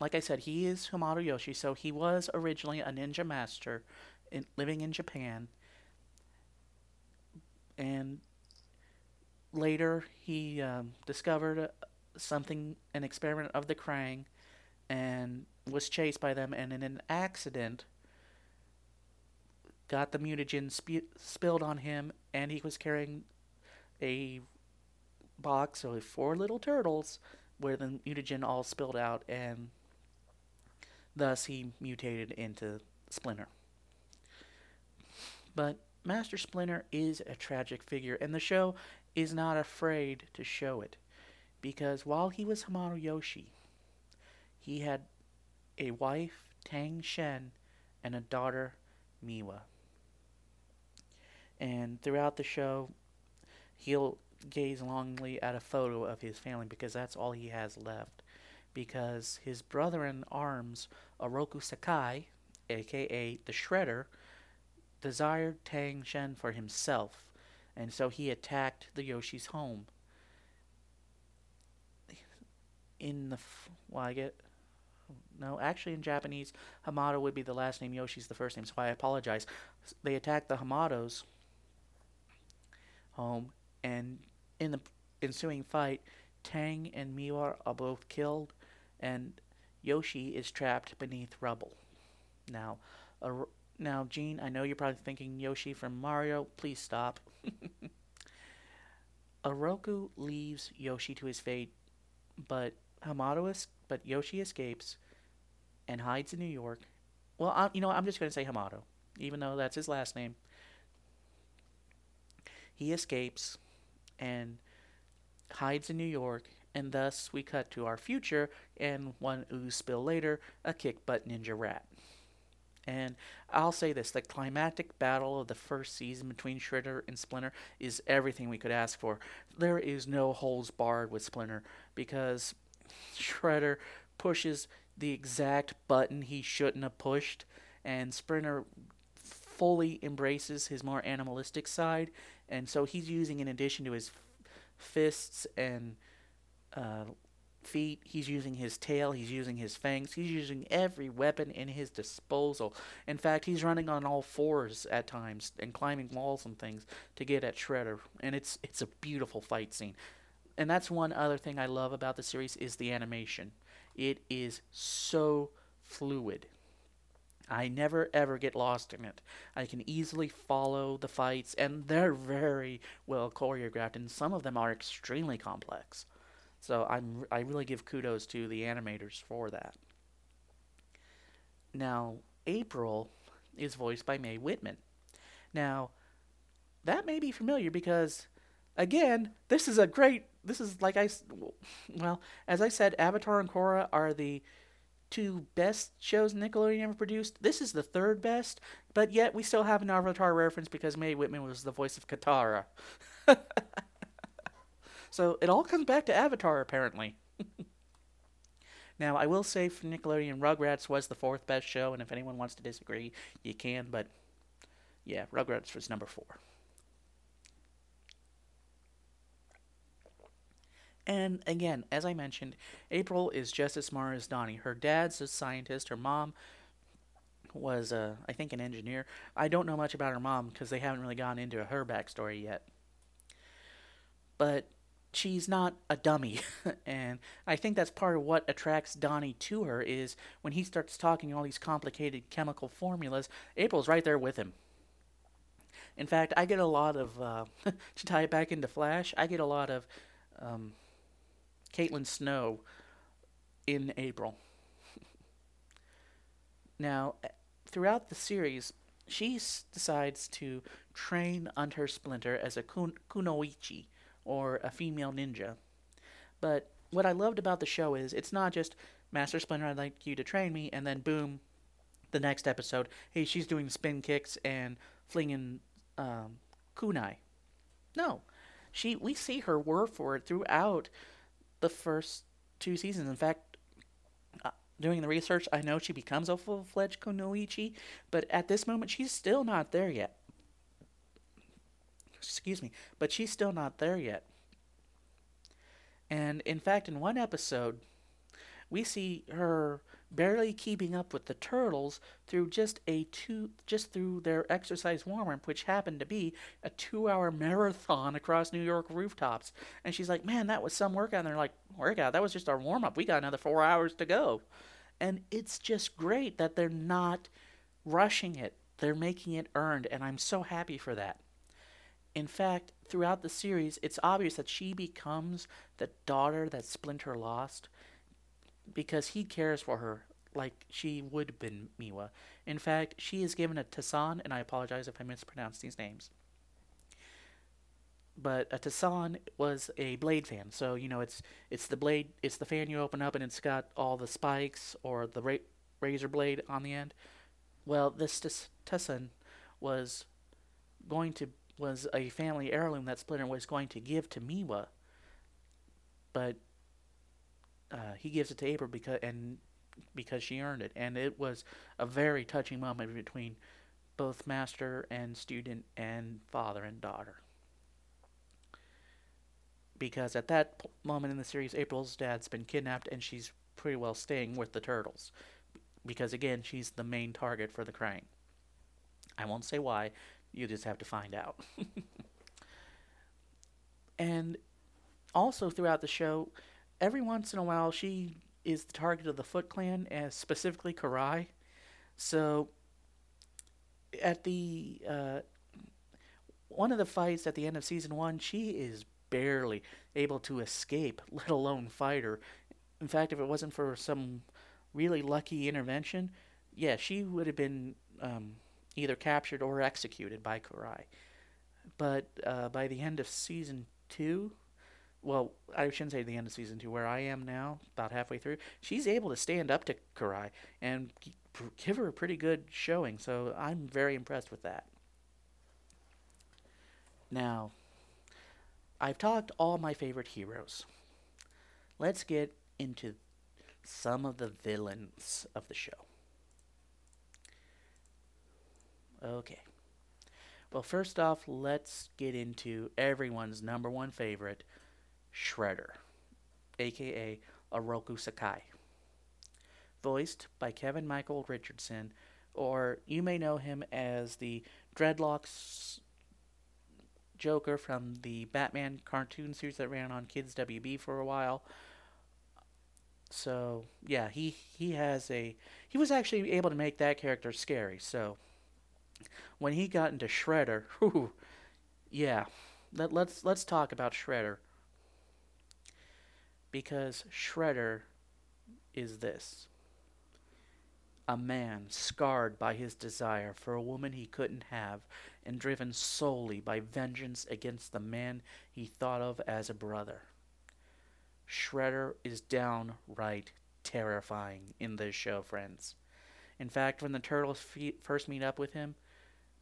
like I said, he is Hamato Yoshi, so he was originally a ninja master in, living in Japan. And later he um, discovered something, an experiment of the Krang, and was chased by them, and in an accident, got the mutagen sp- spilled on him, and he was carrying a box of four little turtles where the mutagen all spilled out, and thus he mutated into Splinter. But Master Splinter is a tragic figure, and the show is not afraid to show it. Because while he was Hamato Yoshi, he had a wife, Tang Shen, and a daughter, Miwa. And throughout the show, he'll gaze longingly at a photo of his family because that's all he has left. Because his brother in arms, Oroku Sakai, aka the Shredder, desired Tang Shen for himself, and so he attacked the Yoshi's home. In the f- well, I get no, actually in Japanese, Hamato would be the last name, Yoshi's the first name, so I apologize. They attacked the Hamatos home, and in the ensuing fight, Tang and Miwa are both killed, and Yoshi is trapped beneath rubble. Now, now, Gene, I know you're probably thinking Yoshi from Mario. Please stop. Oroku leaves Yoshi to his fate, but Hamato es- but Yoshi escapes and hides in New York. Well, I, you know, I'm just going to say Hamato, even though that's his last name. He escapes and hides in New York, and thus we cut to our future and one ooze spill later, a kick butt ninja rat. And I'll say this the climactic battle of the first season between Shredder and Splinter is everything we could ask for. There is no holes barred with Splinter because Shredder pushes the exact button he shouldn't have pushed, and Splinter fully embraces his more animalistic side, and so he's using, in addition to his fists and uh, feet. He's using his tail. He's using his fangs. He's using every weapon in his disposal. In fact, he's running on all fours at times and climbing walls and things to get at Shredder. And it's it's a beautiful fight scene. And that's one other thing I love about the series is the animation. It is so fluid. I never ever get lost in it. I can easily follow the fights, and they're very well choreographed, and some of them are extremely complex. So I'm I really give kudos to the animators for that. Now, April is voiced by Mae Whitman. Now, that may be familiar because again, this is a great this is like I well, as I said, Avatar and Korra are the two best shows Nickelodeon ever produced. This is the third best, but yet we still have an Avatar reference because Mae Whitman was the voice of Katara. So it all comes back to Avatar, apparently. now, I will say for Nickelodeon, Rugrats was the fourth best show, and if anyone wants to disagree, you can, but yeah, Rugrats was number four. And again, as I mentioned, April is just as smart as Donnie. Her dad's a scientist. Her mom was, uh, I think, an engineer. I don't know much about her mom because they haven't really gone into her backstory yet. But she's not a dummy and i think that's part of what attracts donnie to her is when he starts talking all these complicated chemical formulas april's right there with him In fact, I get a lot of uh, to tie it back into Flash. I get a lot of um, Caitlin Snow in April. now, throughout the series, she s- decides to train under Splinter as a kun- kunoichi, or a female ninja. But what I loved about the show is it's not just Master Splinter, I'd like you to train me, and then boom, the next episode, hey, she's doing spin kicks and flinging um, kunai. No, she we see her work for it throughout the first two seasons. In fact, uh, doing the research, I know she becomes a full fledged kunoichi, but at this moment, she's still not there yet. Excuse me, but she's still not there yet. And in fact, in one episode, we see her barely keeping up with the turtles through just a two just through their exercise warm up which happened to be a two hour marathon across new york rooftops. And she's like man that was some workout. And they're like workout? That was just our warm up. We got another four hours to go. And it's just great that they're not rushing it. They're making it earned and i'm so happy for that. In fact throughout the series it's obvious that she becomes the daughter that splinter lost because he cares for her like she would been Miwa. In fact, she is given a Tassan, and I apologize if I mispronounce these names. But a Tassan was a blade fan, so you know it's it's the blade, it's the fan you open up, and it's got all the spikes or the ra- razor blade on the end. Well, this Tassan was going to was a family heirloom that Splinter was going to give to Miwa, but uh, he gives it to April because and because she earned it, and it was a very touching moment between both master and student and father and daughter. Because at that moment in the series, April's dad's been kidnapped, and she's pretty well staying with the turtles, because again, she's the main target for the Krang. I won't say why; you just have to find out. and also throughout the show, every once in a while she is the target of the Foot Clan, as specifically Karai. So at the uh, one of the fights at the end of season one, she is barely able to escape, let alone fight her. In fact, if it wasn't for some really lucky intervention, yeah, she would have been um, either captured or executed by Karai. But uh, by the end of season two, well, I shouldn't say the end of season two, where I am now, about halfway through, she's able to stand up to Karai and give her a pretty good showing. So I'm very impressed with that. Now, I've talked all my favorite heroes. Let's get into some of the villains of the show. Okay. Well, first off, let's get into everyone's number one favorite, Shredder, aka Oroku Sakai. Voiced by Kevin Michael Richardson, or you may know him as the Dreadlocks Joker from the Batman cartoon series that ran on Kids WB for a while. So yeah, he he has a he was actually able to make that character scary. So when he got into Shredder, whew, yeah, let, let's let's talk about Shredder because Shredder is this a man scarred by his desire for a woman he couldn't have and driven solely by vengeance against the man he thought of as a brother. Shredder is downright terrifying in this show, friends. In fact, when the turtles first meet up with him,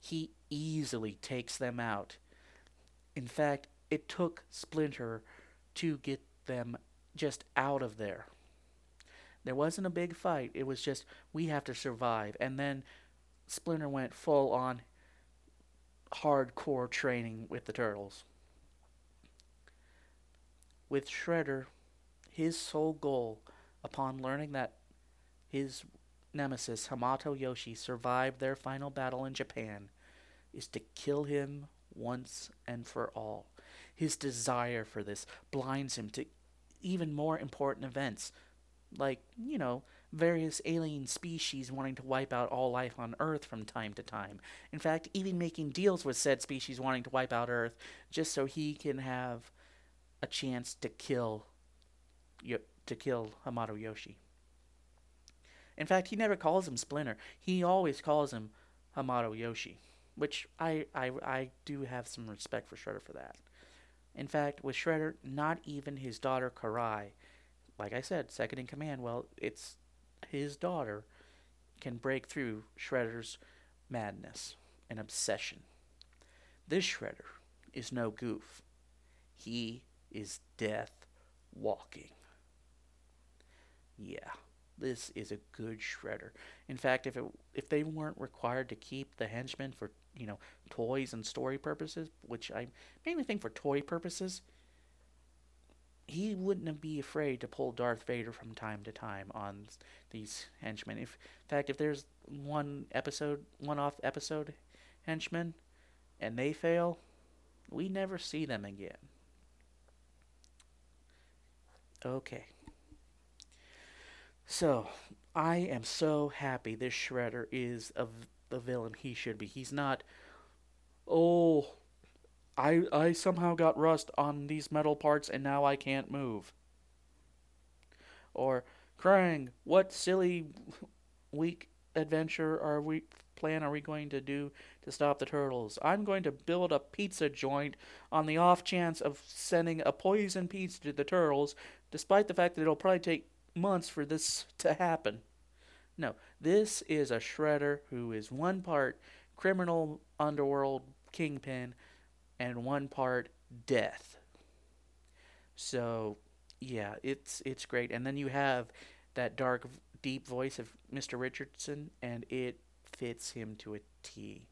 he easily takes them out. In fact, it took Splinter to get them just out of there. There wasn't a big fight. It was just we have to survive. And then Splinter went full on hardcore training with the turtles. With Shredder, his sole goal upon learning that his nemesis Hamato Yoshi survived their final battle in Japan is to kill him once and for all. His desire for this blinds him to even more important events, like, you know, various alien species wanting to wipe out all life on Earth from time to time. In fact, even making deals with said species wanting to wipe out Earth just so he can have a chance to kill to kill Hamato Yoshi. In fact, he never calls him Splinter. He always calls him Hamato Yoshi, which I, I, I do have some respect for Shredder for that. In fact, with Shredder, not even his daughter Karai, like I said, second in command, well, it's his daughter can break through Shredder's madness and obsession. This Shredder is no goof. He is death walking. Yeah, this is a good shredder. In fact, if it if they weren't required to keep the henchmen for you know toys and story purposes, which I mainly think for toy purposes, he wouldn't be afraid to pull Darth Vader from time to time on these henchmen. If, in fact, if there's one episode, one-off episode henchmen, and they fail, we never see them again. Okay. So, I am so happy this Shredder is a, the villain he should be. He's not, oh, I I somehow got rust on these metal parts and now I can't move. Or Krang, what silly weak adventure are we plan are we going to do to stop the turtles? I'm going to build a pizza joint on the off chance of sending a poison pizza to the turtles, despite the fact that it'll probably take months for this to happen. No, this is a shredder who is one part criminal underworld kingpin and one part death. So, yeah, it's it's great. And then you have that dark, deep voice of Mr. Richardson, and it fits him to a T.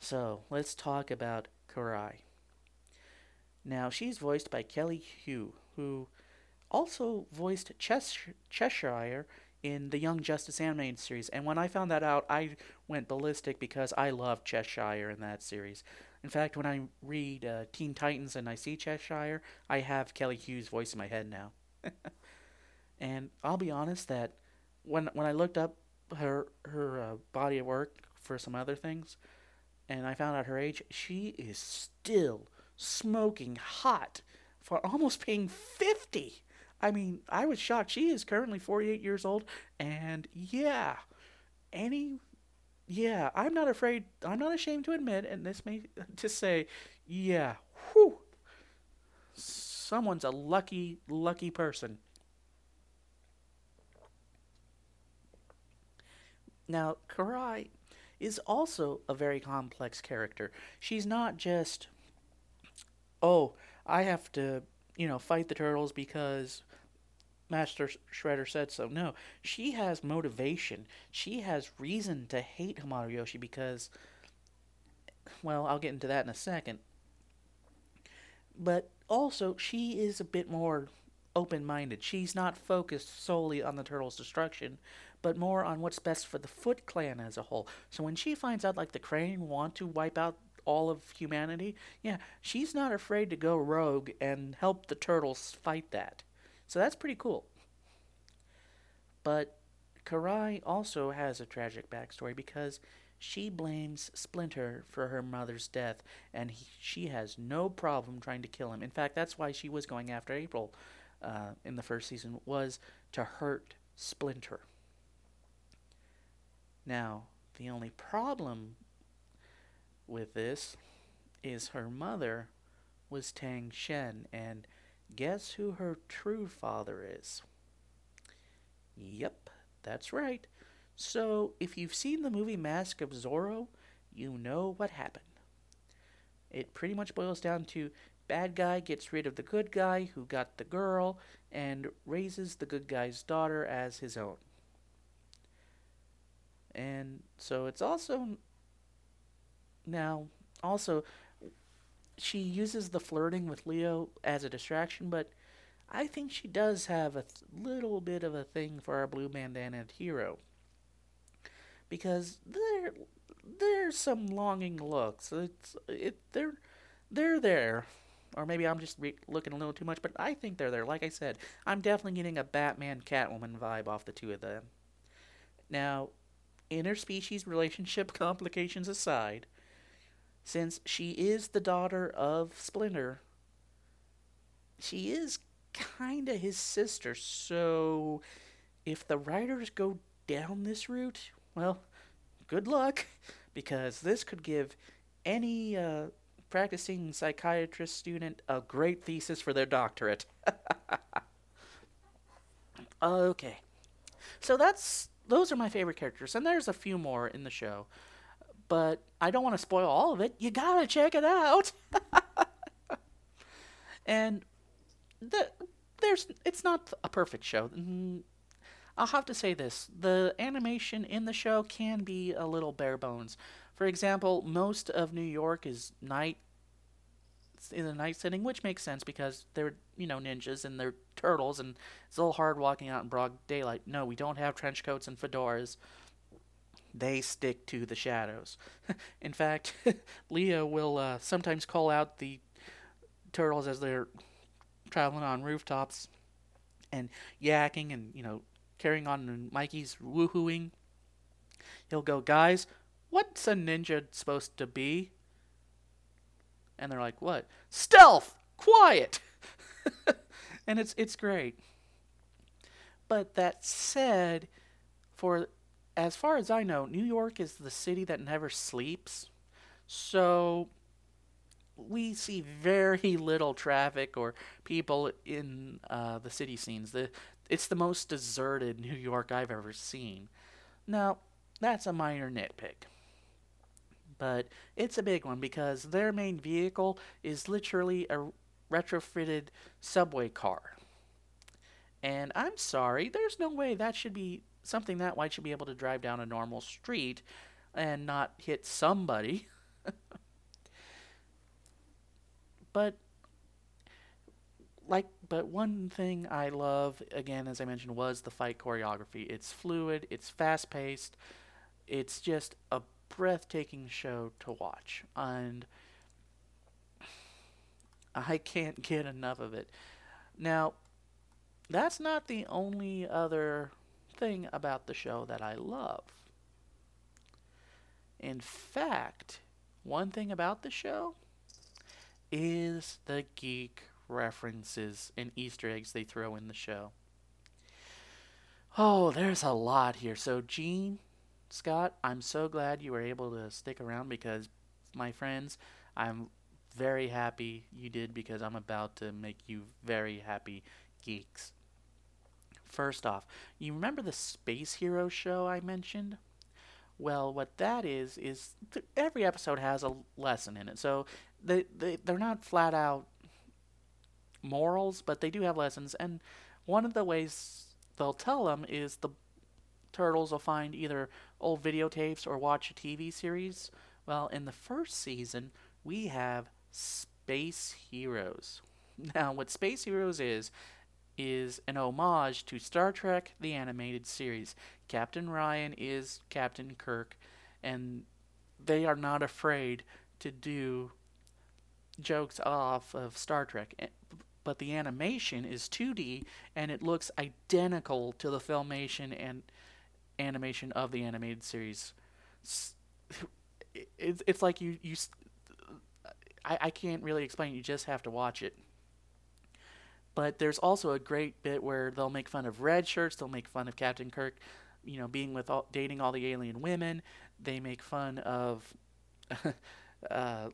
So, let's talk about Karai. Now, she's voiced by Kelly Hu, who also voiced Cheshire in the Young Justice animated series. And when I found that out, I went ballistic because I love Cheshire in that series. In fact, when I read uh, Teen Titans and I see Cheshire, I have Kelly Hu's voice in my head now. and I'll be honest that when when I looked up her her uh, body of work for some other things, and I found out her age, she is still smoking hot for almost being fifty. I mean, I was shocked. She is currently 48 years old, and yeah, any, yeah, I'm not afraid. I'm not ashamed to admit, and this may to say, yeah, whew, someone's a lucky, lucky person. Now, Karai is also a very complex character. She's not just, oh, I have to, you know, fight the turtles because Master Shredder said so. No, she has motivation. She has reason to hate Hamato Yoshi because, well, I'll get into that in a second. But also, she is a bit more open minded. She's not focused solely on the turtle's destruction, but more on what's best for the Foot Clan as a whole. So when she finds out, like, the Krang want to wipe out all of humanity, yeah, she's not afraid to go rogue and help the turtles fight that. So that's pretty cool. But Karai also has a tragic backstory because she blames Splinter for her mother's death, and he, she has no problem trying to kill him. In fact, that's why she was going after April uh, in the first season was to hurt Splinter. Now, the only problem with this is her mother was Tang Shen, and Guess who her true father is? Yep, that's right. So, if you've seen the movie Mask of Zorro, you know what happened. It pretty much boils down to bad guy gets rid of the good guy who got the girl and raises the good guy's daughter as his own. And so it's also now also she uses the flirting with Leo as a distraction, but I think she does have a th- little bit of a thing for our blue bandana hero. Because there, there's some longing looks. It's it they're they're there. or maybe I'm just re- looking a little too much, but I think they're there. Like I said, I'm definitely getting a Batman Catwoman vibe off the two of them. Now, interspecies relationship complications aside, since she is the daughter of Splinter, she is kind of his sister. So, if the writers go down this route, well, good luck, because this could give any uh, practicing psychiatrist student a great thesis for their doctorate. okay. So that's those are my favorite characters, and there's a few more in the show, but I don't want to spoil all of it. You gotta check it out. and the, there's it's not a perfect show. Mm, I'll have to say this: the animation in the show can be a little bare bones. For example, most of New York is night in the night setting, which makes sense because they're you know ninjas and they're turtles, and it's a little hard walking out in broad daylight. No, we don't have trench coats and fedoras. They stick to the shadows. in fact, Leo will uh, sometimes call out the turtles as they're traveling on rooftops and yakking and you know carrying on and Mikey's woohooing. He'll go, guys, what's a ninja supposed to be? and they're like, "What? Stealth, quiet." and it's it's great. But that said, for as far as I know, New York is the city that never sleeps. So we see very little traffic or people in uh, the city scenes. The it's the most deserted New York I've ever seen. Now, that's a minor nitpick but it's a big one because their main vehicle is literally a retrofitted subway car. And I'm sorry, there's no way that should be something that wide should be able to drive down a normal street and not hit somebody. but like but one thing I love again as I mentioned was the fight choreography. It's fluid, it's fast-paced. It's just a breathtaking show to watch, and I can't get enough of it. Now, that's not the only other thing about the show that I love. In fact, one thing about the show is the geek references and Easter eggs they throw in the show. Oh, there's a lot here. So, Gene, Scott, I'm so glad you were able to stick around because, my friends, I'm very happy you did because I'm about to make you very happy geeks. First off, you remember the Space Hero show I mentioned? Well, what that is is th- every episode has a lesson in it. So they, they they're not flat out morals, but they do have lessons. And one of the ways they'll tell them is the turtles will find either old videotapes or watch a TV series. Well, in the first season, we have Space Heroes. Now, what Space Heroes is, is an homage to Star Trek, the animated series. Captain Ryan is Captain Kirk, and they are not afraid to do jokes off of Star Trek. Eh, but the animation is 2D, and it looks identical to the filmation and animation of the animated series. It's, it's like you you I, I can't really explain. You just have to watch it. But there's also a great bit where they'll make fun of red shirts. They'll make fun of Captain Kirk, you know, being with all, dating all the alien women. They make fun of, uh,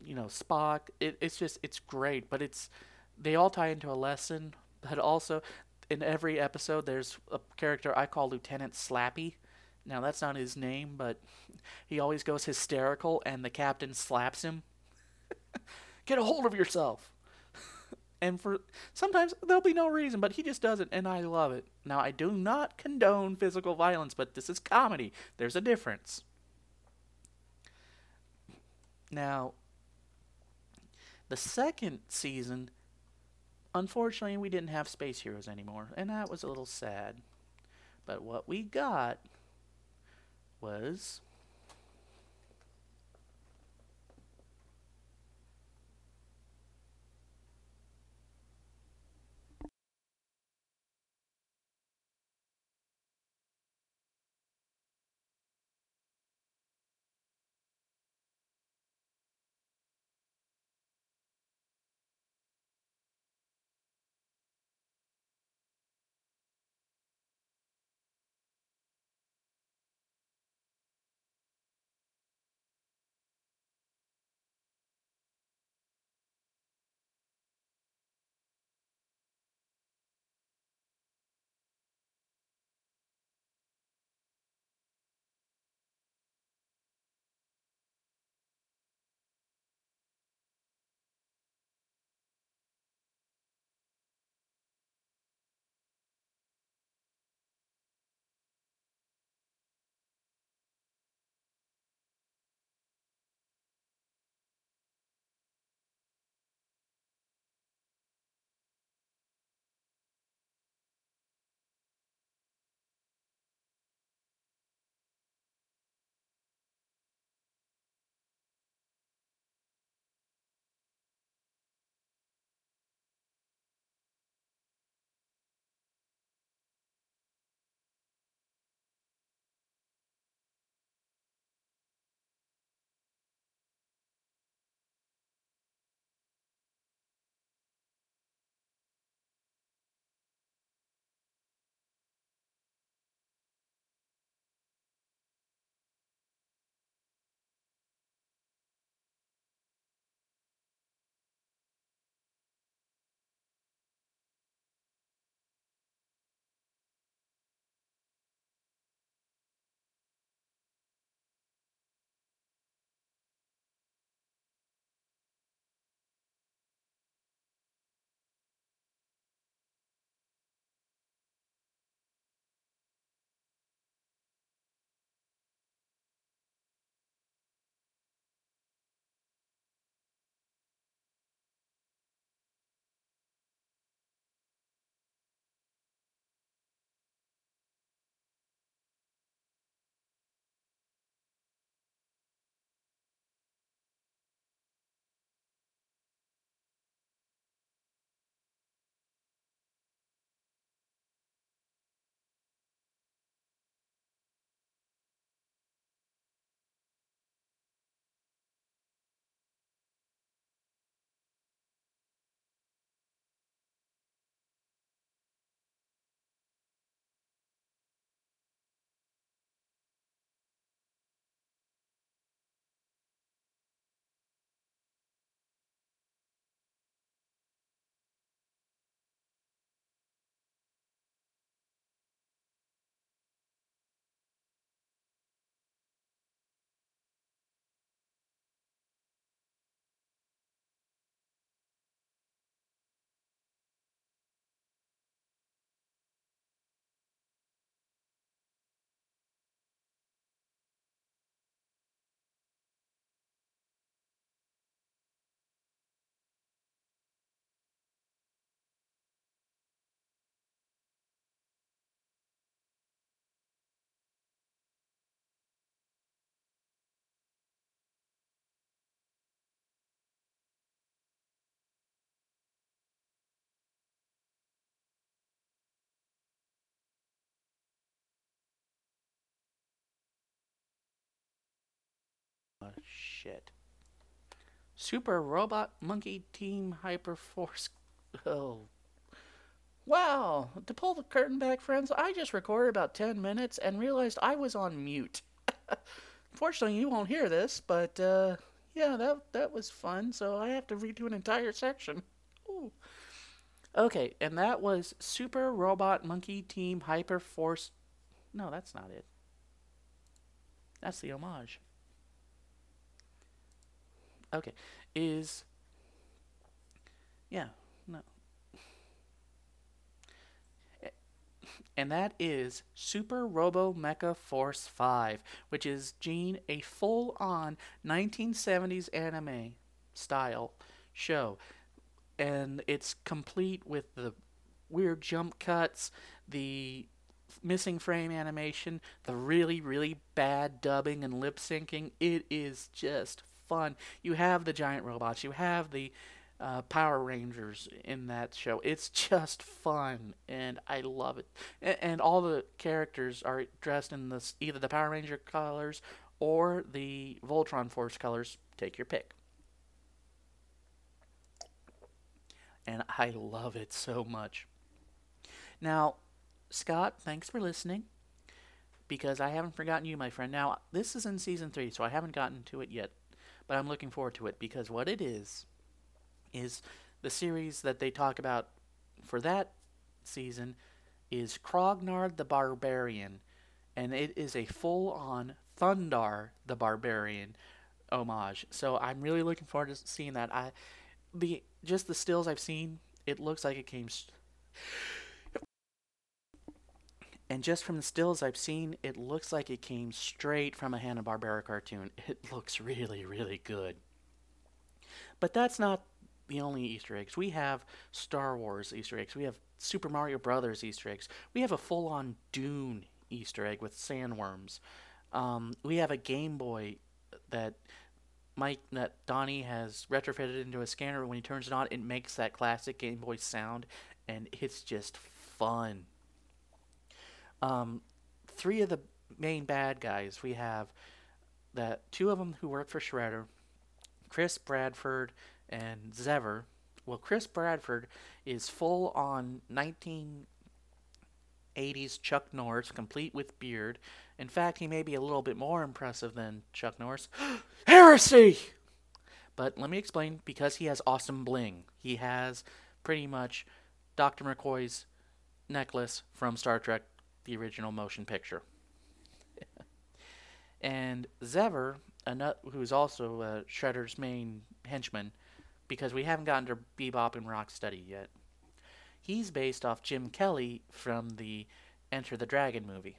you know, Spock. It, it's just it's great. But it's they all tie into a lesson. But also in every episode, there's a character I call Lieutenant Slappy. Now, that's not his name, but he always goes hysterical, and the captain slaps him. Get a hold of yourself. And for sometimes there'll be no reason, but he just does it, and I love it. Now, I do not condone physical violence, but this is comedy. There's a difference. Now, the second season Unfortunately, we didn't have Space Heroes anymore, and that was a little sad. But what we got was shit. Super Robot Monkey Team Hyperforce. Oh. Wow! To pull the curtain back, friends, I just recorded about 10 minutes and realized I was on mute. Fortunately, you won't hear this, but uh, yeah, that that was fun. So I have to redo an entire section. Ooh. Okay, and that was Super Robot Monkey Team Hyperforce. No, that's not it. That's the homage. Okay, is yeah, no. And that is Super Robo Mecha Force 5, which is Gene a full-on 1970s anime style show. And it's complete with the weird jump cuts, the missing frame animation, the really, really bad dubbing and lip syncing. It is just fun. You have the giant robots, you have the uh, Power Rangers in that show. It's just fun, and I love it. And, and all the characters are dressed in this either the Power Ranger colors or the Voltron Force colors. Take your pick. And I love it so much. Now, Scott, thanks for listening. Because I haven't forgotten you, my friend. Now, this is in season three, so I haven't gotten to it yet. But I'm looking forward to it because what it is is the series that they talk about for that season is Krognard the Barbarian, and it is a full-on Thundarr the Barbarian homage. So I'm really looking forward to seeing that. I the just the stills I've seen, it looks like it came. St- and just from the stills I've seen, it looks like it came straight from a Hanna Barbera cartoon. It looks really, really good. But that's not the only Easter eggs. We have Star Wars Easter eggs. We have Super Mario Brothers Easter eggs. We have a full-on Dune Easter egg with sandworms. Um, we have a Game Boy that Mike that Donnie has retrofitted into a scanner. When he turns it on, it makes that classic Game Boy sound, and it's just fun. Um, three of the main bad guys we have that two of them who work for Shredder, Chris Bradford and Xever. Well, Chris Bradford is full on 1980s Chuck Norris, complete with beard. In fact, he may be a little bit more impressive than Chuck Norris. Heresy! But let me explain because he has awesome bling. He has pretty much Dr. McCoy's necklace from Star Trek, the original motion picture. and Xever, who's also uh, Shredder's main henchman, because we haven't gotten to Bebop and Rocksteady yet. He's based off Jim Kelly from the Enter the Dragon movie.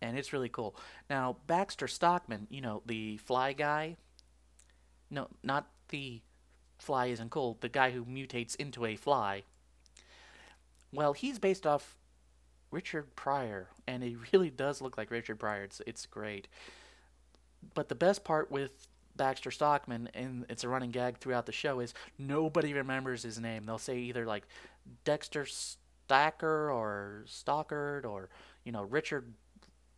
And it's really cool. Now, Baxter Stockman, you know, the fly guy. No, not the fly isn't cool, the guy who mutates into a fly. Well, he's based off Richard Pryor, and he really does look like Richard Pryor. It's, it's great. But the best part with Baxter Stockman, and it's a running gag throughout the show, is nobody remembers his name. They'll say either like Dexter Stacker or Stockard or you know Richard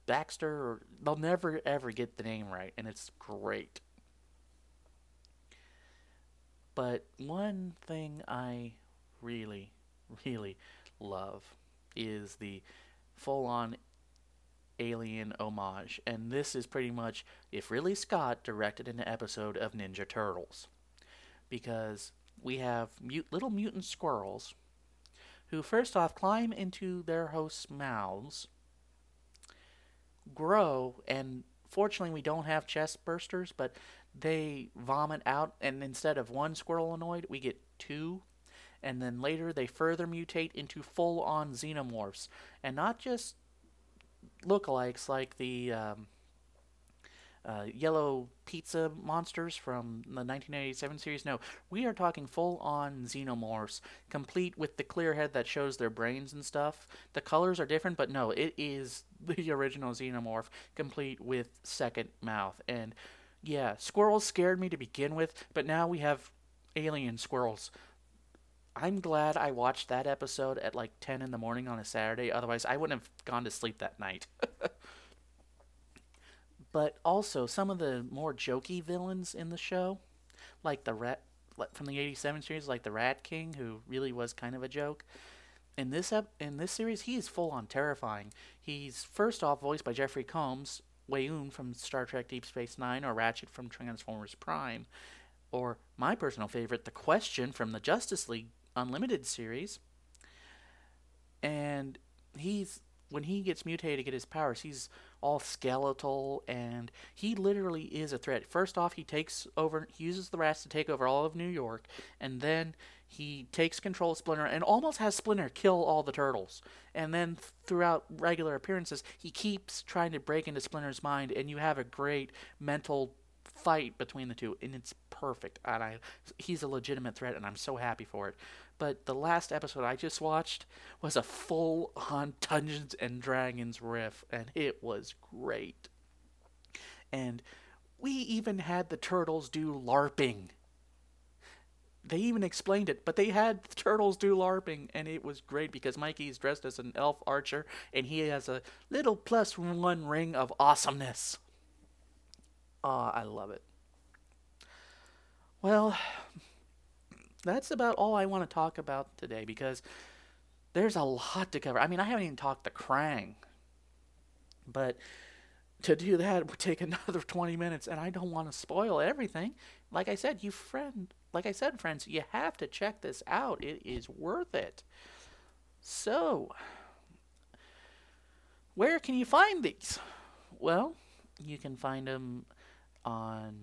Baxter, or they'll never ever get the name right, and it's great. But one thing I really, really love is the full on alien homage, and this is pretty much if Ridley Scott directed an episode of Ninja Turtles. Because we have mute, little mutant squirrels who, first off, climb into their hosts' mouths, grow, and fortunately, we don't have chest bursters, but they vomit out, and instead of one squirreloid, we get two. And then later, they further mutate into full on xenomorphs. And not just lookalikes like the um, uh, yellow pizza monsters from the 1987 series. No, we are talking full on xenomorphs, complete with the clear head that shows their brains and stuff. The colors are different, but no, it is the original xenomorph, complete with second mouth. And yeah, squirrels scared me to begin with, but now we have alien squirrels. I'm glad I watched that episode at like 10 in the morning on a Saturday. Otherwise, I wouldn't have gone to sleep that night. but also some of the more jokey villains in the show, like the rat from the '87 series, like the Rat King, who really was kind of a joke. In this ep- in this series, he is full on terrifying. He's first off voiced by Jeffrey Combs, Weyoun from Star Trek Deep Space Nine, or Ratchet from Transformers Prime, or my personal favorite, The Question from the Justice League Unlimited series. And he's when he gets mutated to get his powers, he's all skeletal and he literally is a threat. First off, he takes over, he uses the rats to take over all of New York, and then he takes control of Splinter and almost has Splinter kill all the turtles. And then throughout regular appearances, he keeps trying to break into Splinter's mind, and you have a great mental fight between the two, and it's perfect. And I, he's a legitimate threat, and I'm so happy for it. But the last episode I just watched was a full on Dungeons and Dragons riff, and it was great. And we even had the turtles do LARPing. They even explained it, but they had the turtles do LARPing, and it was great because Mikey's dressed as an elf archer, and he has a little plus one ring of awesomeness. Ah, oh, I love it. Well, that's about all I want to talk about today because there's a lot to cover. I mean, I haven't even talked the Krang, but to do that would take another 20 minutes, and I don't want to spoil everything. Like I said, you friend, like I said, friends, you have to check this out. It is worth it. So, where can you find these? Well, you can find them on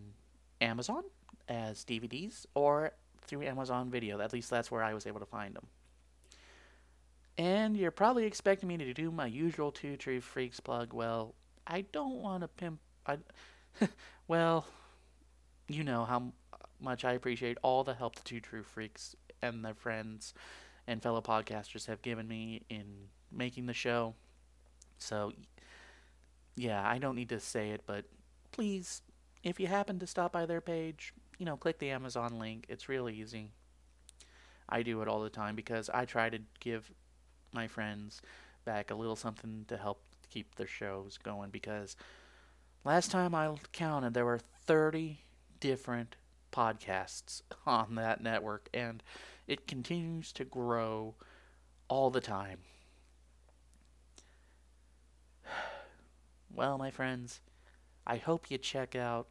Amazon as DVDs or through Amazon Video. At least that's where I was able to find them. And you're probably expecting me to do my usual Two True Freaks plug. Well, I don't want to pimp. I, well, you know how uh, much I appreciate all the help the Two True Freaks and their friends and fellow podcasters have given me in making the show. So, yeah, I don't need to say it, but please, if you happen to stop by their page, you know, click the Amazon link. It's real easy. I do it all the time because I try to give my friends back a little something to help keep their shows going because last time I counted there were 30 different podcasts on that network and it continues to grow all the time. Well, my friends, I hope you check out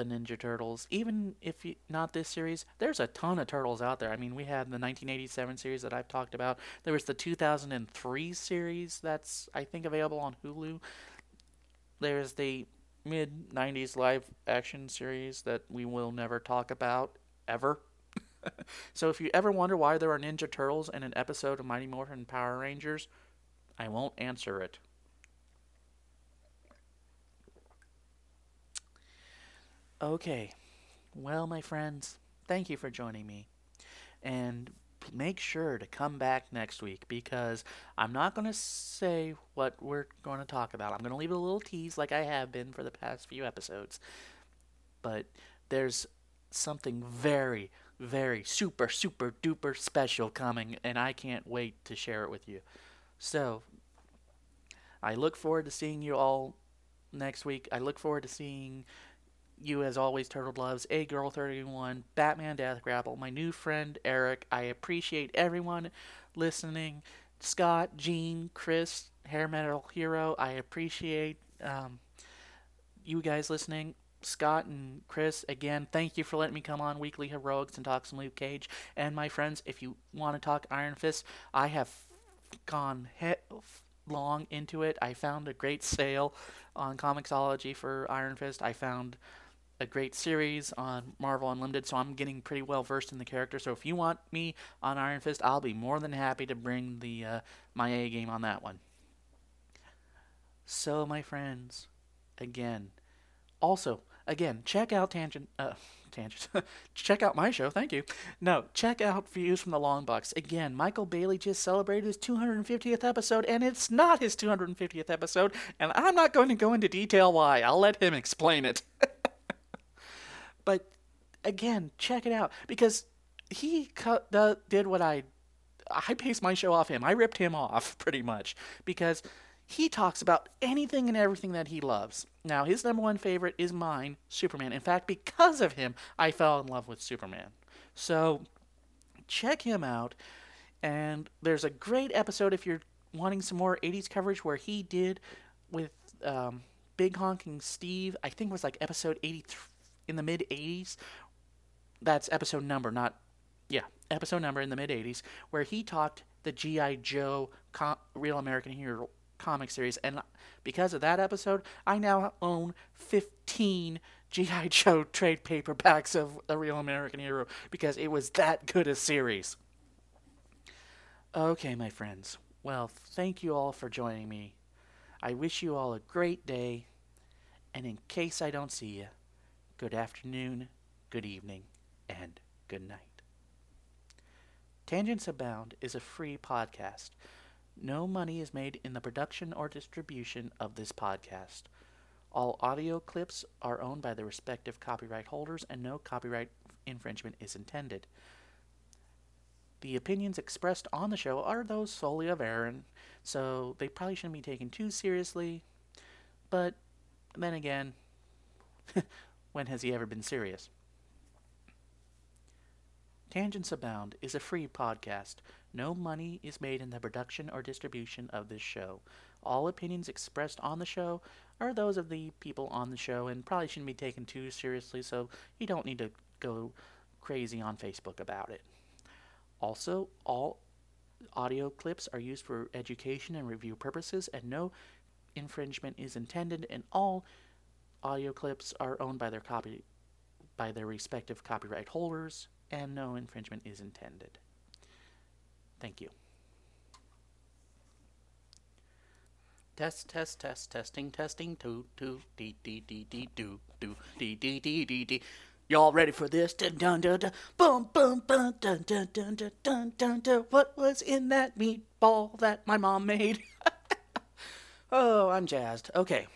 the Ninja Turtles. Even if you, not this series, there's a ton of turtles out there. I mean, we had the 1987 series that I've talked about. There was the 2003 series that's I think available on Hulu. There's the mid 90s live action series that we will never talk about ever. so if you ever wonder why there are Ninja Turtles in an episode of Mighty Morphin Power Rangers, I won't answer it. Okay. Well, my friends, thank you for joining me. And make sure to come back next week because I'm not going to say what we're going to talk about. I'm going to leave a little tease like I have been for the past few episodes. But there's something very, very super, super duper special coming, and I can't wait to share it with you. So, I look forward to seeing you all next week. I look forward to seeing you as always, Turtle Loves, A Girl 31, Batman Death Grapple, my new friend Eric. I appreciate everyone listening. Scott, Gene, Chris, Hair Metal Hero. I appreciate um, you guys listening. Scott and Chris, again, thank you for letting me come on Weekly Heroics and talk some Luke Cage. And my friends, if you want to talk Iron Fist, I have gone he- long into it. I found a great sale on Comixology for Iron Fist. I found a great series on Marvel Unlimited, so I'm getting pretty well versed in the character. So if you want me on Iron Fist, I'll be more than happy to bring the uh, my A game on that one. So my friends, again, also again, check out Tangent. Uh, tangent. check out my show. Thank you. No, check out Views from the Longbox. Again, Michael Bailey just celebrated his 250th episode, and it's not his 250th episode, and I'm not going to go into detail why. I'll let him explain it. But again, check it out because he cut, did what I I based my show off him. I ripped him off pretty much because he talks about anything and everything that he loves. Now, his number one favorite is mine, Superman. In fact, because of him, I fell in love with Superman. So, check him out. And there's a great episode if you're wanting some more 80s coverage where he did with um, Big Honking Steve. I think it was like episode 83 in the mid 80s. That's episode number, not, yeah, episode number in the mid 80s, where he talked the G.I. Joe com- Real American Hero comic series. And because of that episode, I now own 15 G.I. Joe trade paperbacks of The Real American Hero because it was that good a series. Okay, my friends. Well, thank you all for joining me. I wish you all a great day. And in case I don't see you, good afternoon, good evening, and good night. Tangents Abound is a free podcast. No money is made in the production or distribution of this podcast. All audio clips are owned by the respective copyright holders, and no copyright infringement is intended. The opinions expressed on the show are those solely of Aaron, so they probably shouldn't be taken too seriously. But then again, when has he ever been serious? Tangents Abound is a free podcast. No money is made in the production or distribution of this show. All opinions expressed on the show are those of the people on the show and probably shouldn't be taken too seriously, so you don't need to go crazy on Facebook about it. Also, all audio clips are used for education and review purposes, and no infringement is intended, and all audio clips are owned by their copy by their respective copyright holders, and no infringement is intended. Thank you. Test, test, test, testing, testing, two, two, dee, dee, dee, dee, do, do, dee, dee, dee, dee, dee. Y'all ready for this? Dun, dun, dun, dun, boom, boom, boom, dun, dun, dun, dun, dun, dun, dun. What was in that meatball that my mom made? oh, I'm jazzed. Okay.